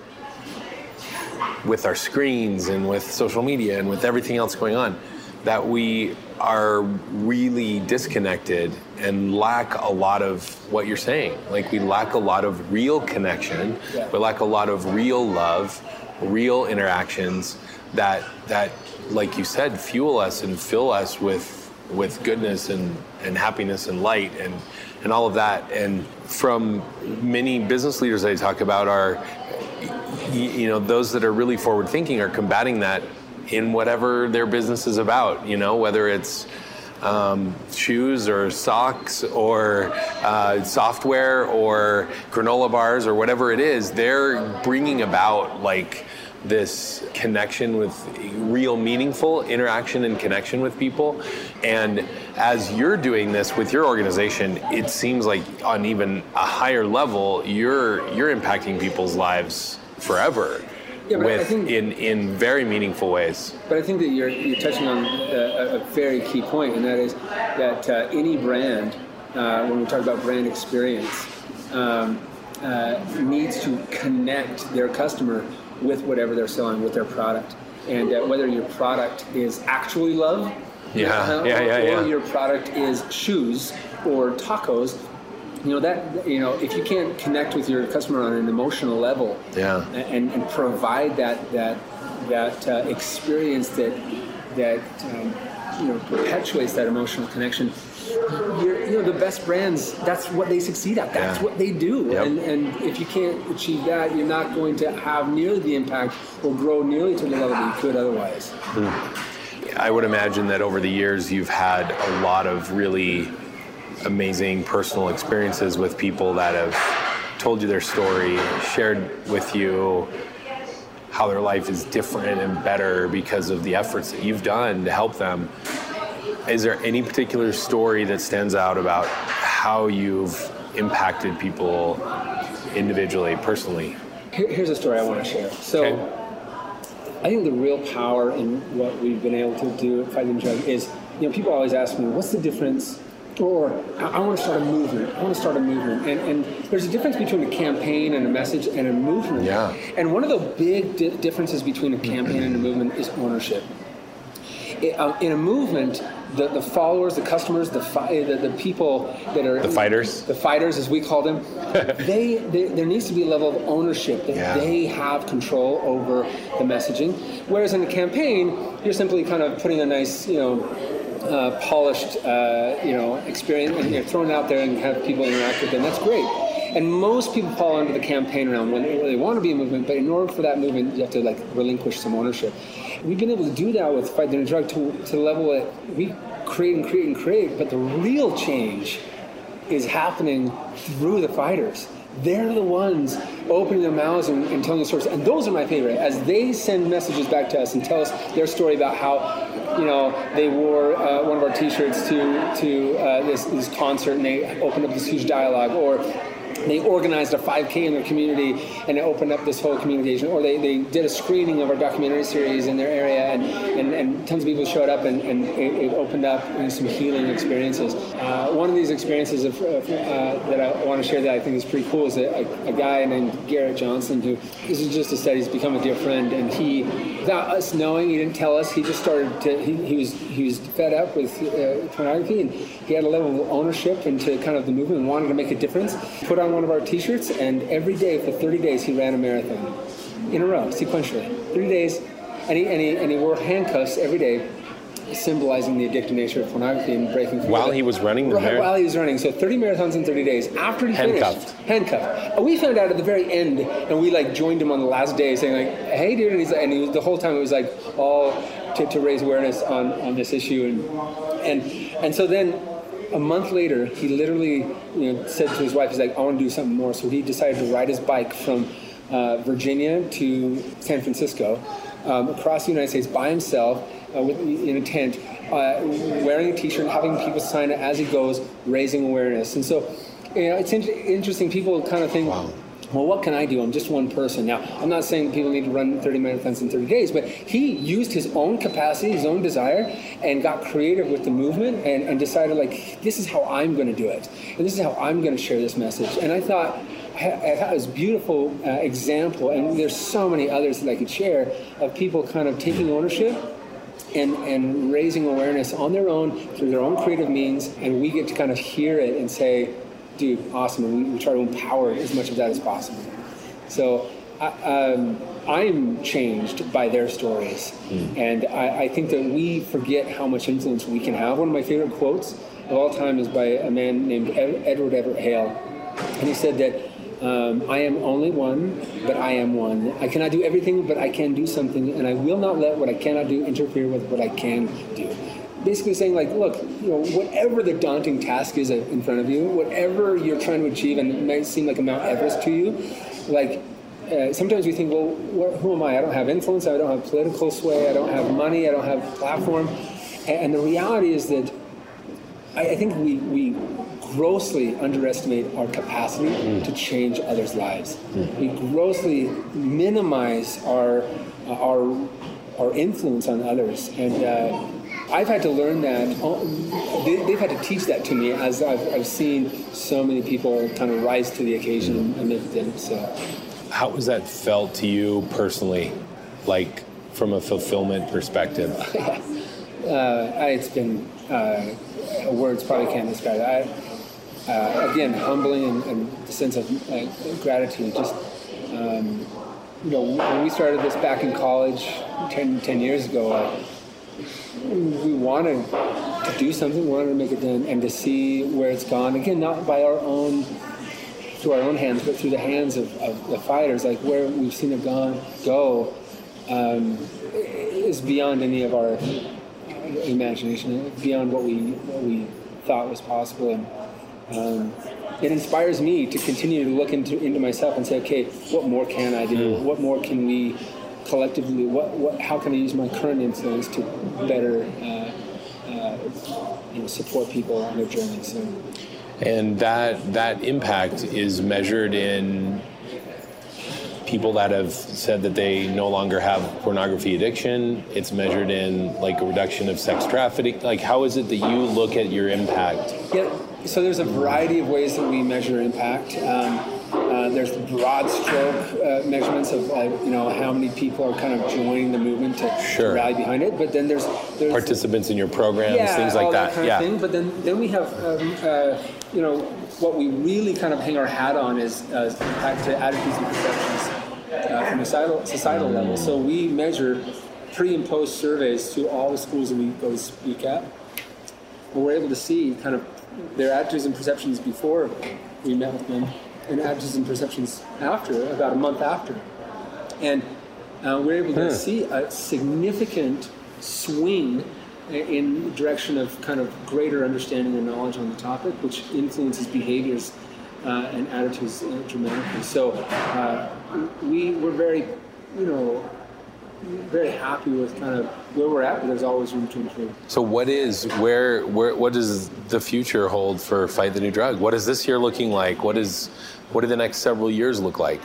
with our screens and with social media and with everything else going on that we are really disconnected and lack a lot of what you're saying. Like we lack a lot of real connection. We lack a lot of real love, real interactions that that like you said fuel us and fill us with with goodness and, and happiness and light and and all of that. And from many business leaders that I talk about are you know those that are really forward thinking are combating that in whatever their business is about you know whether it's um, shoes or socks or uh, software or granola bars or whatever it is they're bringing about like this connection with real meaningful interaction and connection with people. And as you're doing this with your organization it seems like on even a higher level you're you're impacting people's lives forever Yeah, but I with think- in in very meaningful ways But I think that you're, you're touching on a, a very key point, and that is that uh, any brand, uh, when we talk about brand experience, um, uh, needs to connect their customer with whatever they're selling, with their product. And uh, whether your product is actually love, Yeah, uh, yeah, yeah, or yeah. your product is shoes or tacos, you know that you know if you can't connect with your customer on an emotional level, Yeah. and, and provide that that that uh, experience that that um, you know perpetuates that emotional connection. You're, you know the best brands. That's what they succeed at. That's Yeah. what they do. Yep. And and if you can't achieve that, you're not going to have nearly the impact or grow nearly to the level that you could otherwise. I would imagine that over the years you've had a lot of really amazing personal experiences with people that have told you their story, shared with you how their life is different and better because of the efforts that you've done to help them. Is there any particular story that stands out about how you've impacted people individually, personally? Here, here's a story I want to share. So. Okay. I think the real power in what we've been able to do at Fight the New Drug is, you know, people always ask me, what's the difference? Or I, I want to start a movement. I want to start a movement. And, and there's a difference between a campaign and a message and a movement. Yeah. And one of the big di- differences between a campaign and a movement is ownership. It, uh, in a movement, the, the followers, the customers, the, fi- the the people that are The fighters? the fighters as we call them, they, they there needs to be a level of ownership that Yeah. they have control over the messaging. Whereas in a campaign, you're simply kind of putting a nice, you know, uh, polished, uh, you know, experience, and you're throwing it out there and have people interact with them. That's great. And most people fall under the campaign realm when they, they want to be a movement, but in order for that movement, you have to like relinquish some ownership. We've been able to do that with Fight the New Drug to, to the level that we create and create and create, but the real change is happening through the fighters. They're the ones opening their mouths and, and telling the stories, and those are my favorite. As they send messages back to us and tell us their story about how, you know, they wore uh, one of our T-shirts to to uh, this, this concert and they opened up this huge dialogue, or they organized a 5K in their community and it opened up this whole communication. Or they, they did a screening of our documentary series in their area and, and, and tons of people showed up and, and it, it opened up you know, some healing experiences. Uh, one of these experiences of, of, uh, that I want to share that I think is pretty cool is a, a, a guy named Garrett Johnson who this is just a study. He's become a dear friend and he, without us knowing, he didn't tell us. He just started to. He, he was he was fed up with uh, pornography and he had a level of ownership into kind of the movement and wanted to make a difference. Put on one of our T-shirts and every day for 30 days he ran a marathon in a row sequentially. 30 days, and he and he and he wore handcuffs every day. Symbolizing the addictive nature of pornography and breaking through While he was running the marathon? while he was running. So 30 marathons in 30 days. After he Handcuffed. finished, handcuffed. We found out at the very end, and we like joined him on the last day, saying like, "Hey, dude," and he's and he was, the whole time it was like all to, to raise awareness on, on this issue, and and and so then. A month later, he literally, you know, said to his wife, "He's like, I want to do something more." So he decided to ride his bike from uh, Virginia to San Francisco, um, across the United States by himself, uh, with, in a tent, uh, wearing a T-shirt, having people sign it as he goes, raising awareness. And so, you know, it's in- interesting. People kind of think, well, what can I do? I'm just one person. Now, I'm not saying people need to run 30 marathons in 30 days, but he used his own capacity, his own desire, and got creative with the movement and, and decided, like, this is how I'm going to do it. And this is how I'm going to share this message. And I thought, I thought it was a beautiful uh, example, and there's so many others that I could share of people kind of taking ownership and, and raising awareness on their own through their own creative means, and we get to kind of hear it and say, dude, awesome, and we, we try to empower as much of that as possible. So I, um, I'm changed by their stories, and I, I think that we forget how much influence we can have. One of my favorite quotes of all time is by a man named Ed- Edward Everett Hale, and he said that um, I am only one, but I am one. I cannot do everything, but I can do something, and I will not let what I cannot do interfere with what I can do. Basically, saying like, look, you know, whatever the daunting task is in front of you, whatever you're trying to achieve, and it might seem like a Mount Everest to you, like. Uh, sometimes we think, well, wh- who am I? I don't have influence. I don't have political sway. I don't have money. I don't have platform. And, and the reality is that I, I think we, we grossly underestimate our capacity to change others' lives. We grossly minimize our our our influence on others, and uh, I've had to learn that. oh, They, they've had to teach that to me as I've, I've seen so many people kind of rise to the occasion and they've done. So. How has that felt to you personally, like from a fulfillment perspective? uh, it's been uh, words probably can't describe it. I, uh, again, humbling and, and the sense of gratitude. Just um, you know, when we started this back in college 10, 10 years ago, uh, we wanted to do something, we wanted to make it done, and to see where it's gone. Again, not by our own through our own hands, but through the hands of, of the fighters, like where we've seen it gone go, um, is beyond any of our imagination, beyond what we what we thought was possible, and um, it inspires me to continue to look into into myself and say, okay, what more can I do? What more can we collectively? What what? How can I use my current influence to better? Uh, uh, you know, support people on their journey. So, And that that impact is measured in people that have said that they no longer have pornography addiction. It's measured in like a reduction of sex trafficking. Like how is it that you look at your impact? Yeah, so there's a variety of ways that we measure impact. Um, uh, Uh, there's broad stroke uh, measurements of uh, you know how many people are kind of joining the movement to, Sure. rally behind it. But then there's there's Participants in your programs, yeah, things like that. kind yeah. thing. But then then we have um, uh, you know what we really kind of hang our hat on is uh, impact to attitudes and perceptions uh, from a societal, societal level. So we measure pre and post surveys to all the schools that we go to speak at. And we're able to see kind of their attitudes and perceptions before we met with them, and attitudes and perceptions after, about a month after. And uh, we're able to see a significant swing in the direction of kind of greater understanding and knowledge on the topic, which influences behaviors uh, and attitudes uh, dramatically. So uh, we we're very, you know, very happy with kind of where we're at, but there's always room to improve. So what is where where what does the future hold for Fight the New Drug? What is this year looking like? What is what do the next several years look like?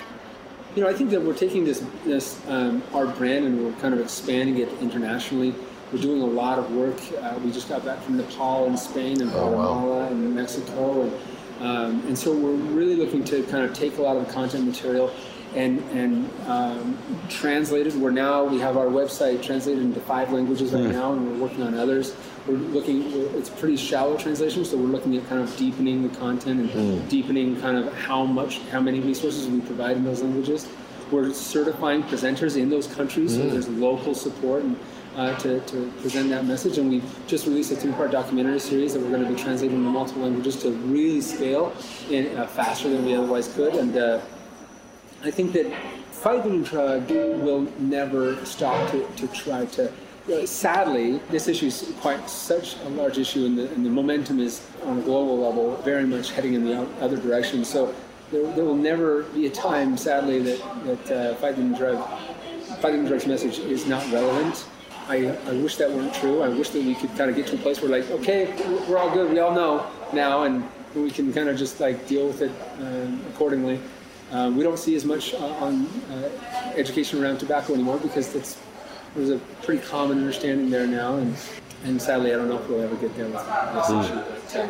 You know, I think that we're taking this this um, our brand and we're kind of expanding it internationally. We're doing a lot of work. Uh, we just got back from Nepal and Spain and Oh, wow. Guatemala and Mexico, and um, and so we're really looking to kind of take a lot of the content material and and um, translate it. We're now we have our website translated into five languages right now, and we're working on others. We're looking. we're- It's pretty shallow translation, so we're looking at kind of deepening the content and deepening kind of how much, how many resources we provide in those languages. We're certifying presenters in those countries, so there's local support and, uh, to, to present that message. And we just released a three-part documentary series that we're going to be translating into multiple languages to really scale in uh, faster than we otherwise could. And uh, I think that Fight the New Drug will never stop to, to try to. uh, Sadly, this issue is quite such a large issue, and the, and the momentum is on a global level very much heading in the other direction. So there, there will never be a time, sadly, that that uh, fighting drug, Fight the New Drug's message is not relevant. I, I wish that weren't true. I wish that we could kind of get to a place where, like, okay, we're all good. We all know now, and we can kind of just like deal with it um, accordingly. Uh, we don't see as much uh, on uh, education around tobacco anymore because that's there's a pretty common understanding there now, and and sadly, I don't know if we'll ever get there with this issue. But, uh,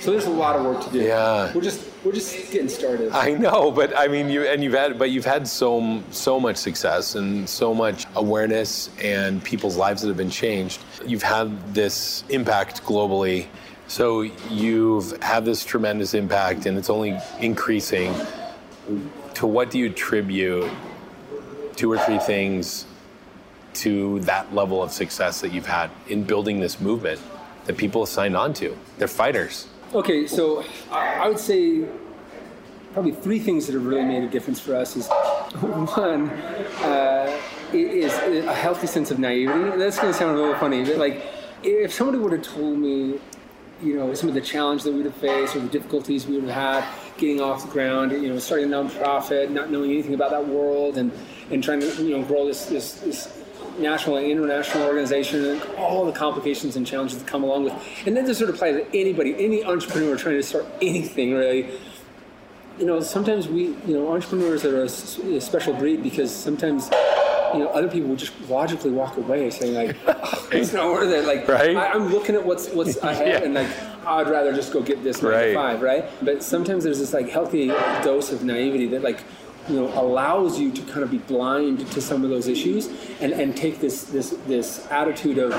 so there's a lot of work to do. Yeah. we're just we're just getting started. I know, but I mean, you and you've had, but you've had so so much success and so much awareness and people's lives that have been changed. You've had this impact globally, so you've had this tremendous impact, and it's only increasing. To what do you attribute two or three things to that level of success that you've had in building this movement that people signed on to? They're fighters. Okay, so I would say probably three things that have really made a difference for us is one uh, is a healthy sense of naivety. That's going to sound a little funny, but like if somebody would have told me, you know, some of the challenge that we'd have faced or the difficulties we would have had getting off the ground, you know, starting a nonprofit, not knowing anything about that world, and and trying to you know grow this this, this national and international organization and all the complications and challenges that come along with and then to sort of apply to anybody any entrepreneur trying to start anything really you know sometimes we you know entrepreneurs are a special breed because sometimes you know other people would just logically walk away saying like "Oh, it's not worth it like Right. I, i'm looking at what's what's ahead Yeah. and like i'd rather just go get this nine Right. to five right but sometimes there's this like healthy dose of naivety that like you know allows you to kind of be blind to some of those issues and and take this this this attitude of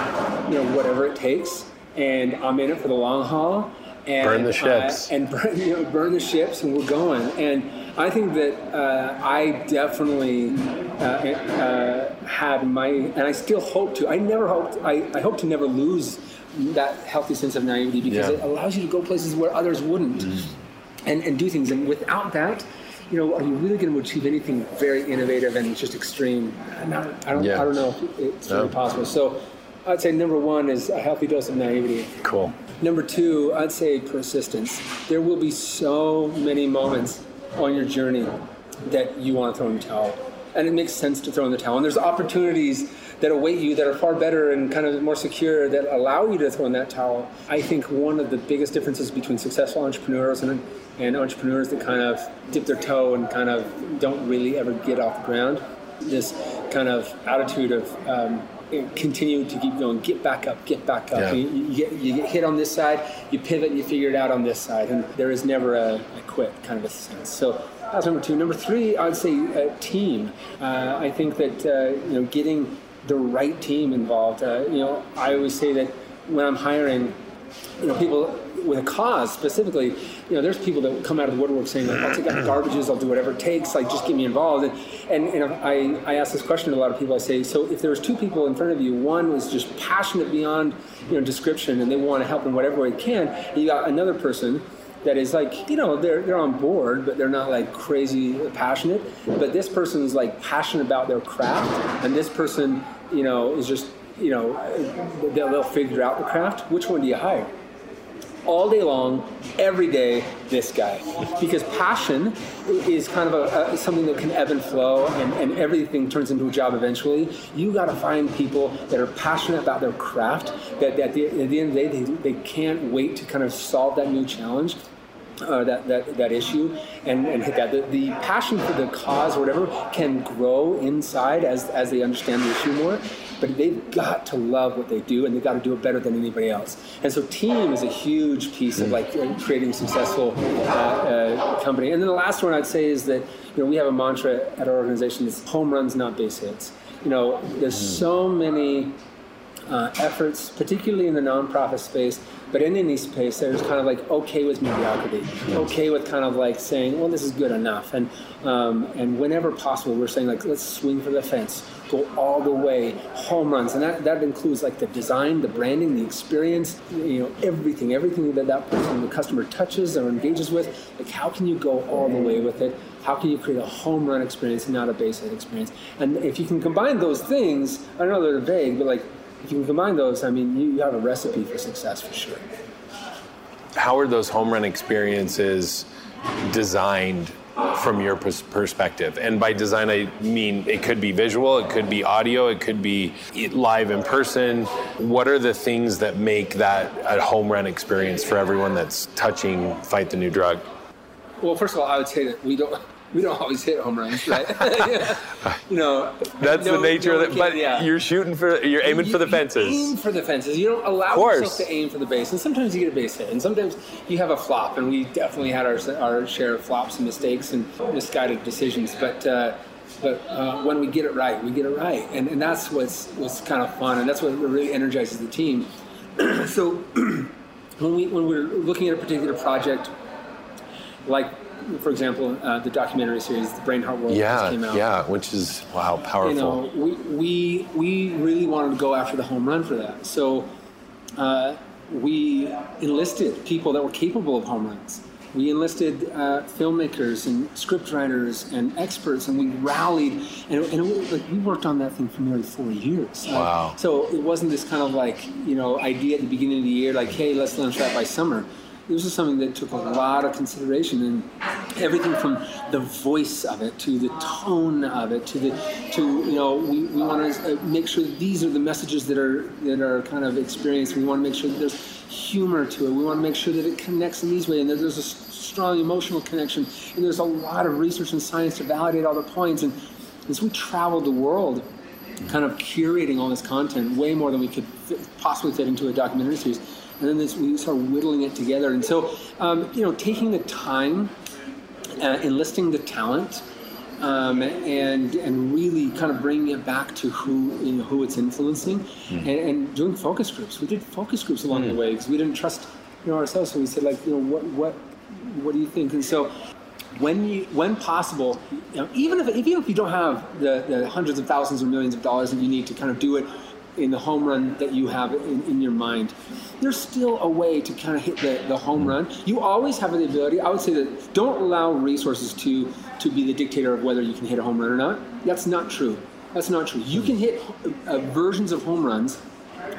you know whatever it takes and i'm in it for the long haul and Burn the uh, ships. and burn, you know, burn the ships and we're going and i think that uh, i definitely uh, uh, had my and i still hope to i never hoped i, I hope to never lose that healthy sense of naivety because Yeah. it allows you to go places where others wouldn't mm-hmm. and, and do things and without that you know are you really going to achieve anything very innovative and just extreme Not, I, don't, Yeah. I don't know if it's really No. possible so i'd say number one is a healthy dose of naivety Cool. Number two, I'd say persistence. There will be so many moments on your journey that you want to throw in the towel. And it makes sense to throw in the towel. And there's opportunities that await you that are far better and kind of more secure that allow you to throw in that towel. I think one of the biggest differences between successful entrepreneurs and, and entrepreneurs that kind of dip their toe and kind of don't really ever get off the ground, this kind of attitude of um, continue to keep going, get back up, get back up. Yeah. You, you get, you get hit on this side, you pivot, and you figure it out on this side, and there is never a, a quit kind of a sense. So That's number two. Number three, I'd say uh, team. Uh, I think that uh, you know getting the right team involved. Uh, you know, I always say that when I'm hiring, you know, people with a cause specifically, you know, there's people that come out of the woodwork saying, like, I'll take out the garbages, I'll do whatever it takes, like, just get me involved. And, and, and I, I ask this question to a lot of people. I say, so if there was two people in front of you, one was just passionate beyond, you know, description and they want to help in whatever way they can, and you got another person that is like you know they're they're on board but they're not like crazy passionate but this person is like passionate about their craft and this person you know is just you know they'll, they'll figure out the craft which one do you hire all day long, every day, this guy. Because passion is kind of a, a, something that can ebb and flow, and, and everything turns into a job eventually. You got to find people that are passionate about their craft, that, that at, the, at the end of the day, they, they can't wait to kind of solve that new challenge. Uh, that, that, that issue and, and hit that. The, the passion for the cause or whatever can grow inside as, as they understand the issue more but they've got to love what they do and they've got to do it better than anybody else. And so team is a huge piece of like creating a successful uh, uh, company. And then the last one I'd say is that you know we have a mantra at our organization: it's home runs, not base hits. You know, there's mm. so many uh, efforts, particularly in the nonprofit space, but in any space, there's kind of like okay with mediocrity, okay with kind of like saying, well, this is good enough, and um, and whenever possible, we're saying like let's swing for the fence, go all the way, home runs, and that, that includes like the design, the branding, the experience, you know, everything, everything that that person, the customer touches or engages with. Like, how can you go all the way with it? How can you create a home run experience, and not a base hit experience? And if you can combine those things, I know they're vague, but like if you can combine those, I mean, you, have a recipe for success for sure. How are those home run experiences designed from your perspective? And by design, I mean it could be visual, it could be audio, it could be live in person. What are the things that make that a home run experience for everyone that's touching Fight the New Drug? Well, first of all, I would say that we don't we don't always hit home runs, right? you know, that's no, the nature no of it. But yeah. you're shooting for, you're aiming you, for the fences. aim for the fences. You don't allow yourself to aim for the base, and sometimes you get a base hit, and sometimes you have a flop. And we definitely had our our share of flops and mistakes and misguided decisions, but. Uh, but uh, when we get it right, we get it right, and, and that's what's what's kind of fun, and that's what really energizes the team. so when we when we're looking at a particular project, like for example, uh, the documentary series, The Brain Heart World, yeah, came out. Yeah, which is wow, powerful. You know, we, we we really wanted to go after the home run for that. So uh, we enlisted people that were capable of home runs. We enlisted uh, filmmakers and scriptwriters and experts, and we rallied. And, and it, like, we worked on that thing for nearly four years. Wow! so it wasn't this kind of like you know idea at the beginning of the year, like, hey, let's launch that by summer this was something that took a lot of consideration and everything from the voice of it to the tone of it to the to you know we, we want to uh, make sure these are the messages that are that are kind of experienced. We want to make sure that there's humor to it. We want to make sure that it connects in these ways and that there's a strong emotional connection. And there's a lot of research and science to validate all the points. And as we traveled the world kind of curating all this content way more than we could possibly fit into a documentary series and then this, we start whittling it together. And so, um, you know, taking the time, uh, enlisting the talent, um, and and really kind of bringing it back to who you know, who it's influencing, mm. and, and, doing focus groups. We did focus groups along mm. the way because we didn't trust you know ourselves. So we said like, you know, what what what do you think? And so when you when possible, you know, even if even if you don't have the, the hundreds of thousands or millions of dollars that you need to kind of do it in the home run that you have in, in, your mind, there's still a way to kind of hit the, the home run. You always have the ability. I would say that don't allow resources to to be the dictator of whether you can hit a home run or not. That's not true. That's not true. You can hit uh, versions of home runs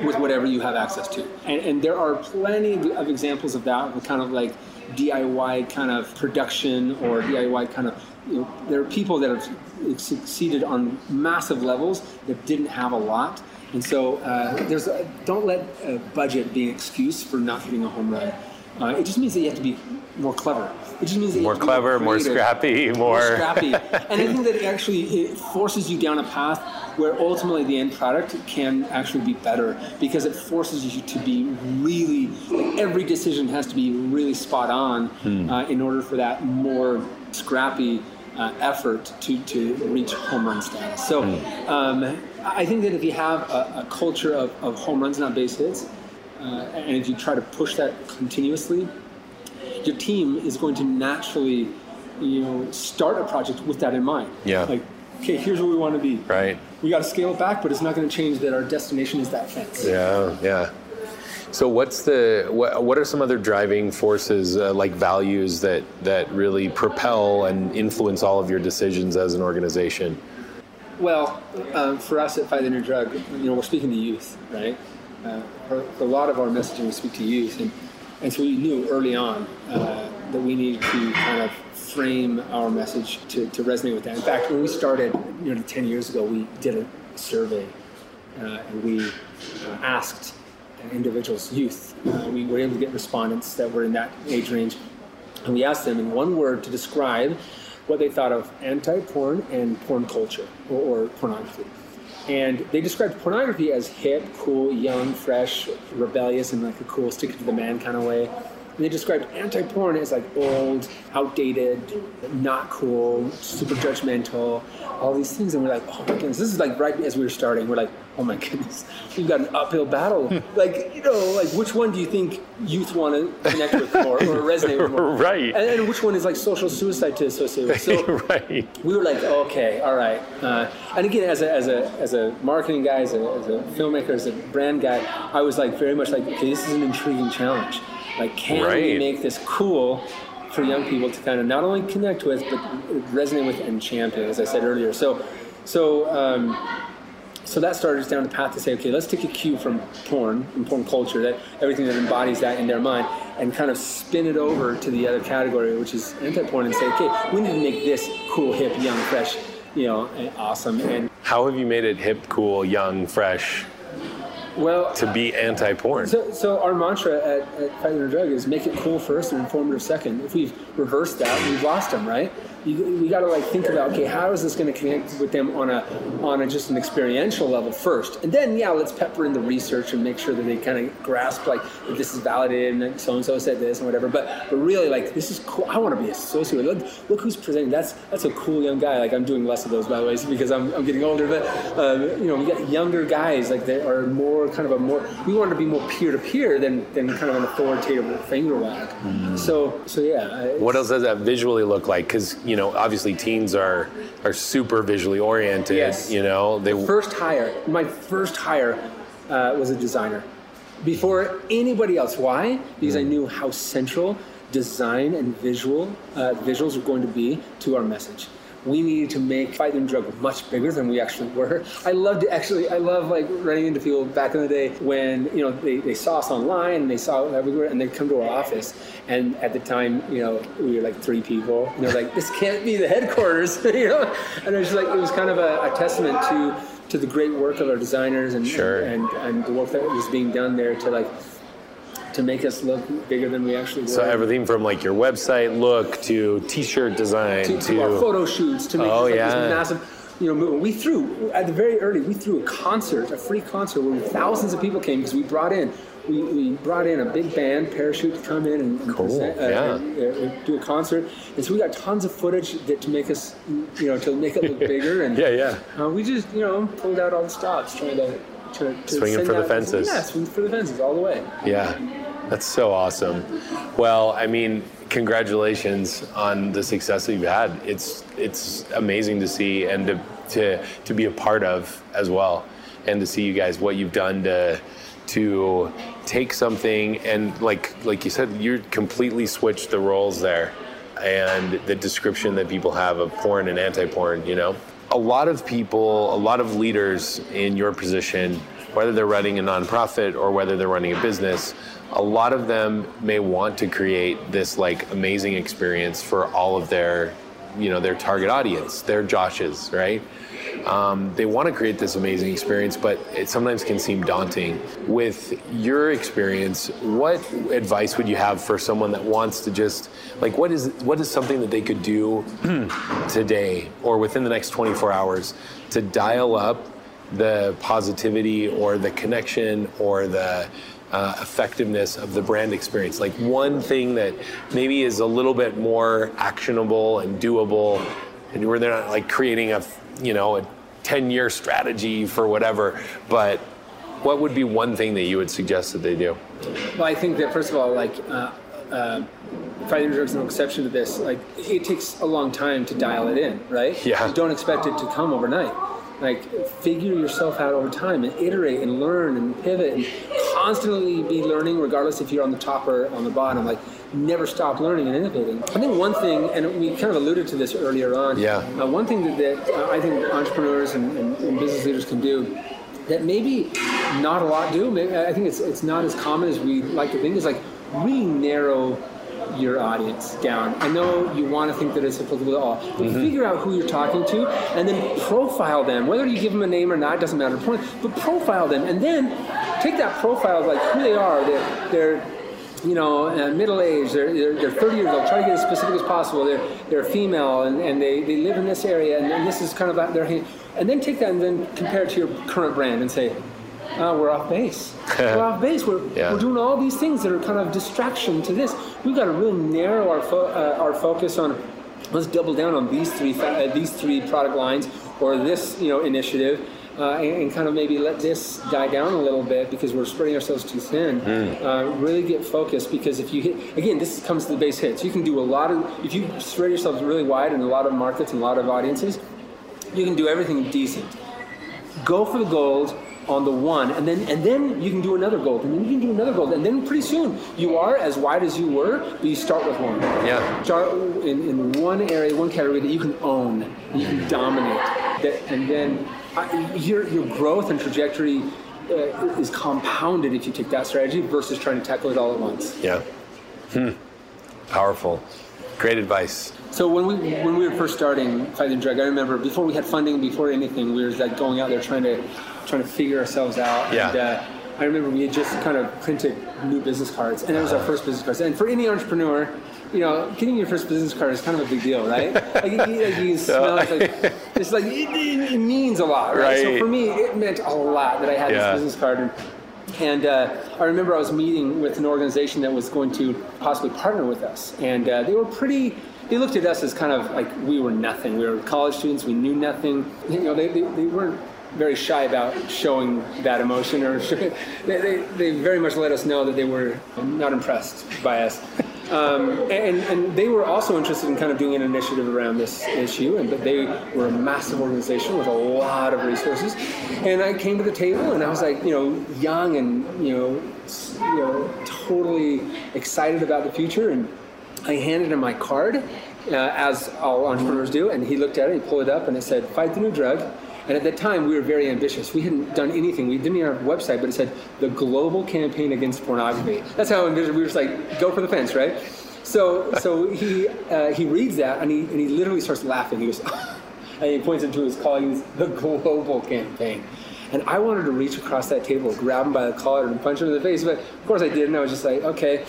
with whatever you have access to, and, and there are plenty of examples of that. Kind of like DIY kind of production or DIY kind of you know, there are people that have succeeded on massive levels that didn't have a lot and so uh, there's a, don't let a budget be an excuse for not hitting a home run. Uh, it just means that you have to be more clever. It just means that more clever, more, more, scrappy, more, more scrappy. and I think that it actually it forces you down a path where ultimately the end product can actually be better because it forces you to be really like every decision has to be really spot on hmm. uh, in order for that more scrappy uh, effort to, to reach home run status. So um, I think that if you have a, a culture of, of home runs, not base hits, uh, and if you try to push that continuously, your team is going to naturally, you know, start a project with that in mind. Yeah. Like, okay, here's where we want to be. Right. We got to scale it back, but it's not going to change that our destination is that fence. Yeah, yeah. So what's the what, what are some other driving forces uh, like values that that really propel and influence all of your decisions as an organization? Well, um, for us at Fight the New Drug, you know, we're speaking to youth, right? Uh, for, for a lot of our messaging, we speak to youth, and, and so we knew early on uh, that we needed to kind of frame our message to, to resonate with that. In fact, when we started, know, 10 years ago, we did a survey, uh, and we uh, asked individuals, youth, uh, we were able to get respondents that were in that age range, and we asked them in one word to describe what they thought of anti-porn and porn culture or, or pornography. And they described pornography as hip, cool, young, fresh, rebellious, and like a cool, stick to the man kind of way. And they described anti-porn as like old, outdated, not cool, super judgmental, all these things. And we're like, oh my goodness, this is like right as we were starting. We're like, oh my goodness, we've got an uphill battle. like, you know, like which one do you think youth want to connect with more or resonate with more? Right. And, and which one is like social suicide to associate with? So right. we were like, okay, all right. Uh, and again, as a, as a as a marketing guy, as a, as a filmmaker, as a brand guy, I was like very much like, okay, this is an intriguing challenge. Like, can we Right. make this cool for young people to kind of not only connect with, but resonate with and champion, as I said earlier. So, so. Um, so that started us down the path to say, okay, let's take a cue from porn and porn culture, that everything that embodies that in their mind, and kind of spin it over to the other category, which is anti-porn, and say, okay, we need to make this cool, hip, young, fresh, you know, and awesome. And How have you made it hip, cool, young, fresh well, to be anti-porn? So, so our mantra at, at Fight the New Drug is make it cool first and informative second. If we've reversed that, we've lost them, right? You, we got to like think about okay, how is this going to connect with them on a on a just an experiential level first, and then yeah, let's pepper in the research and make sure that they kind of grasp like that this is validated and so and so said this and whatever. But but really like this is cool. I want to be associated. with Look look who's presenting. That's that's a cool young guy. Like I'm doing less of those by the way because I'm, I'm getting older. But um, you know we got younger guys like they are more kind of a more we want to be more peer to peer than than kind of an authoritative finger wag. So so yeah. What else does that visually look like? Because you know, obviously, teens are are super visually oriented. Yes. You know, they first hire, my first hire uh, was a designer. Before anybody else. Why? Because I knew how central design and visual uh, visuals were going to be to our message. We needed to make Fight the New Drug much bigger than we actually were. I loved actually. I love like running into people back in the day when you know they, they saw us online and they saw everywhere and they'd come to our office and at the time you know we were like three people and they're like this can't be the headquarters you know and it was like it was kind of a, a testament to to the great work of our designers and Sure. and and the work that was being done there to like to make us look bigger than we actually were. so everything from like your website look to T-shirt design to, to our photo shoots to make Oh, like, yeah. this massive you know. We threw at the very early. We threw a concert, a free concert where thousands of people came because we brought in. We, we brought in a big band, parachute to come in and, and Cool, present, uh, yeah. and, uh, do a concert, and so we got tons of footage that, to make us, you know, to make it look bigger. And Yeah, yeah. uh, we just, you know, pulled out all the stops, trying to, to, to Swinging for the fences. Yeah, swing for the fences all the way. Yeah, that's so awesome. Well, I mean, congratulations on the success that you've had. It's it's amazing to see and to to to be a part of as well, and to see you guys what you've done to to take something and like like you said, you completely switched the roles there, and the description that people have of porn and anti-porn. You know, a lot of people, a lot of leaders in your position whether they're running a nonprofit or whether they're running a business, a lot of them may want to create this like amazing experience for all of their, you know, their target audience, their Joshes, right? Um, they want to create this amazing experience, but it sometimes can seem daunting. With your experience, what advice would you have for someone that wants to just like what is what is something that they could do today or within the next 24 hours to dial up the positivity or the connection or the uh, effectiveness of the brand experience? Like one thing that maybe is a little bit more actionable and doable, and where they're not like creating a, you know, a 10 year strategy for whatever, but what would be one thing that you would suggest that they do? Well, I think that first of all, like, uh, uh, Fight the New Drug's is no exception to this. Like, it takes a long time to dial it in, right? Yeah. You don't expect it to come overnight. Like, figure yourself out over time and iterate and learn and pivot and constantly be learning, regardless if you're on the top or on the bottom. Like, never stop learning and innovating. I think one thing, and we kind of alluded to this earlier on. Yeah. Uh, one thing that, that uh, I think entrepreneurs and, and, and business leaders can do that maybe not a lot do. Maybe, I think it's it's not as common as we like to think. Is like really narrow your audience down. I know you want to think that it's applicable to all, but figure out who you're talking to and then profile them. Whether you give them a name or not doesn't matter. Point, but profile them and then take that profile of like who they are. They're, they're you know, uh, middle age, they're, they're, they're 30 years old, try to get as specific as possible. They're, they're female and, and they, they live in this area and, and this is kind of their hand. And then take that and then compare it to your current brand and say, uh, we're off base. we're off base. We're, Yeah. we're doing all these things that are kind of distraction to this. We've got to really narrow our, fo- uh, our focus on let's double down on these three fa- uh, these three product lines or this you know initiative uh, and, and kind of maybe let this die down a little bit because we're spreading ourselves too thin. Uh, really get focused because if you hit again, this comes to the base hits. You can do a lot of if you spread yourselves really wide in a lot of markets and a lot of audiences, you can do everything decent. Go for the gold on the one, and then and then you can do another gold, and then you can do another gold, and then pretty soon you are as wide as you were, but you start with one. Yeah. Start in, in one area, one category that you can own, you can dominate, that, and then uh, your your growth and trajectory uh, is compounded if you take that strategy versus trying to tackle it all at once. Yeah. Hmm. Powerful. Great advice. So when we when we were first starting Fight the Drug, I remember before we had funding, before anything, we were like going out there trying to trying to figure ourselves out. Yeah. And, uh, I remember we had just kind of printed new business cards, and it was our first business cards. And for any entrepreneur, you know, getting your first business card is kind of a big deal, right? like, you, like you smell it, like, it's like it, it, means a lot, right? So Right. for me, it meant a lot that I had Yeah. this business card. And, and uh, I remember I was meeting with an organization that was going to possibly partner with us, and uh, they were pretty. They looked at us as kind of like we were nothing. We were college students. We knew nothing. You know, they, they, they weren't very shy about showing that emotion, or they, they, they very much let us know that they were not impressed by us. Um, and, and they were also interested in kind of doing an initiative around this issue, and but they were a massive organization with a lot of resources. And I came to the table, and I was like, you know, young and you know, you know, totally excited about the future, and I handed him my card, uh, as all entrepreneurs do, and he looked at it, he pulled it up, and it said, "Fight the new drug." And at that time, we were very ambitious. We hadn't done anything. We didn't even have a website, but it said the Global Campaign Against Pornography. That's how ambitious we were. Just like go for the fence, right? So, so he uh, he reads that, and he and he literally starts laughing. He goes, and he points it to his colleagues, the Global Campaign. And I wanted to reach across that table, grab him by the collar, and punch him in the face, but of course I didn't. I was just like, okay.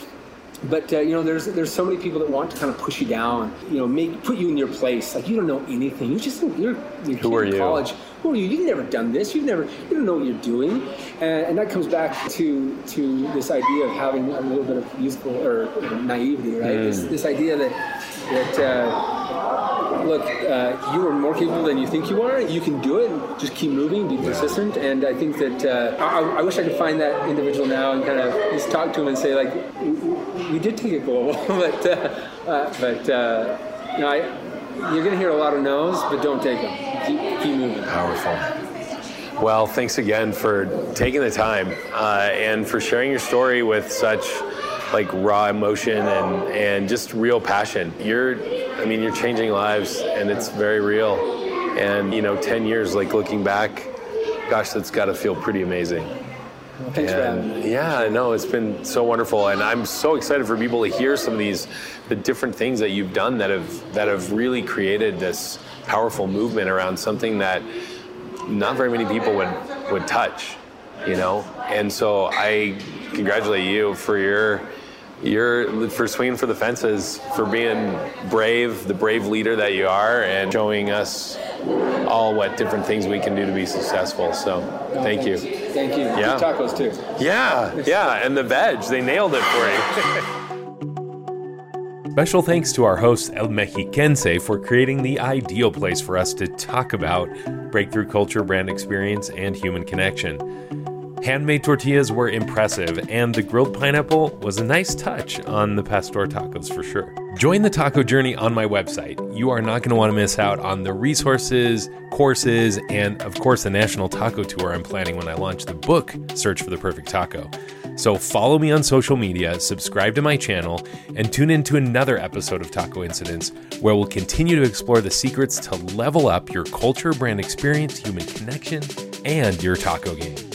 But uh, you know, there's there's so many people that want to kind of push you down, you know, make put you in your place. Like you don't know anything. You just you're, you're kid are in you? college. Who are you? You've never done this. You've never you don't know what you're doing, and, and that comes back to to this idea of having a little bit of youthful or, or naivety, right? This, this idea that that. Uh, look, uh, you are more capable than you think you are. You can do it. Just keep moving, be consistent. And I think that uh, I, I wish I could find that individual now and kind of just talk to him and say like, we, did take it global, but uh, uh, but uh, you know, I, you're going to hear a lot of no's, but don't take them. Keep, keep moving. Powerful. Well, thanks again for taking the time uh, and for sharing your story with such like raw emotion and, and just real passion. You're, I mean, you're changing lives and it's very real. And, you know, 10 years, like looking back, gosh, that's got to feel pretty amazing. Thanks for having And yeah, no, it's been so wonderful, and I'm so excited for people to hear some of these, the different things that you've done that have that have really created this powerful movement around something that not very many people would would touch, you know. And so I congratulate you for your your for swinging for the fences, for being brave, the brave leader that you are, and showing us all what different things we can do to be successful. So, thank you. Thank you. Yeah. Good tacos too. Yeah, yeah, and the veg, they nailed it for you. Special thanks to our host El Mexiquense for creating the ideal place for us to talk about breakthrough culture, brand experience, and human connection. Handmade tortillas were impressive, and the grilled pineapple was a nice touch on the pastor tacos for sure. Join the taco journey on my website. You are not going to want to miss out on the resources, courses, and of course, the national taco tour I'm planning when I launch the book, Search for the Perfect Taco. So follow me on social media, subscribe to my channel, and tune in to another episode of Taco Incidents where we'll continue to explore the secrets to level up your culture, brand experience, human connection, and your taco game.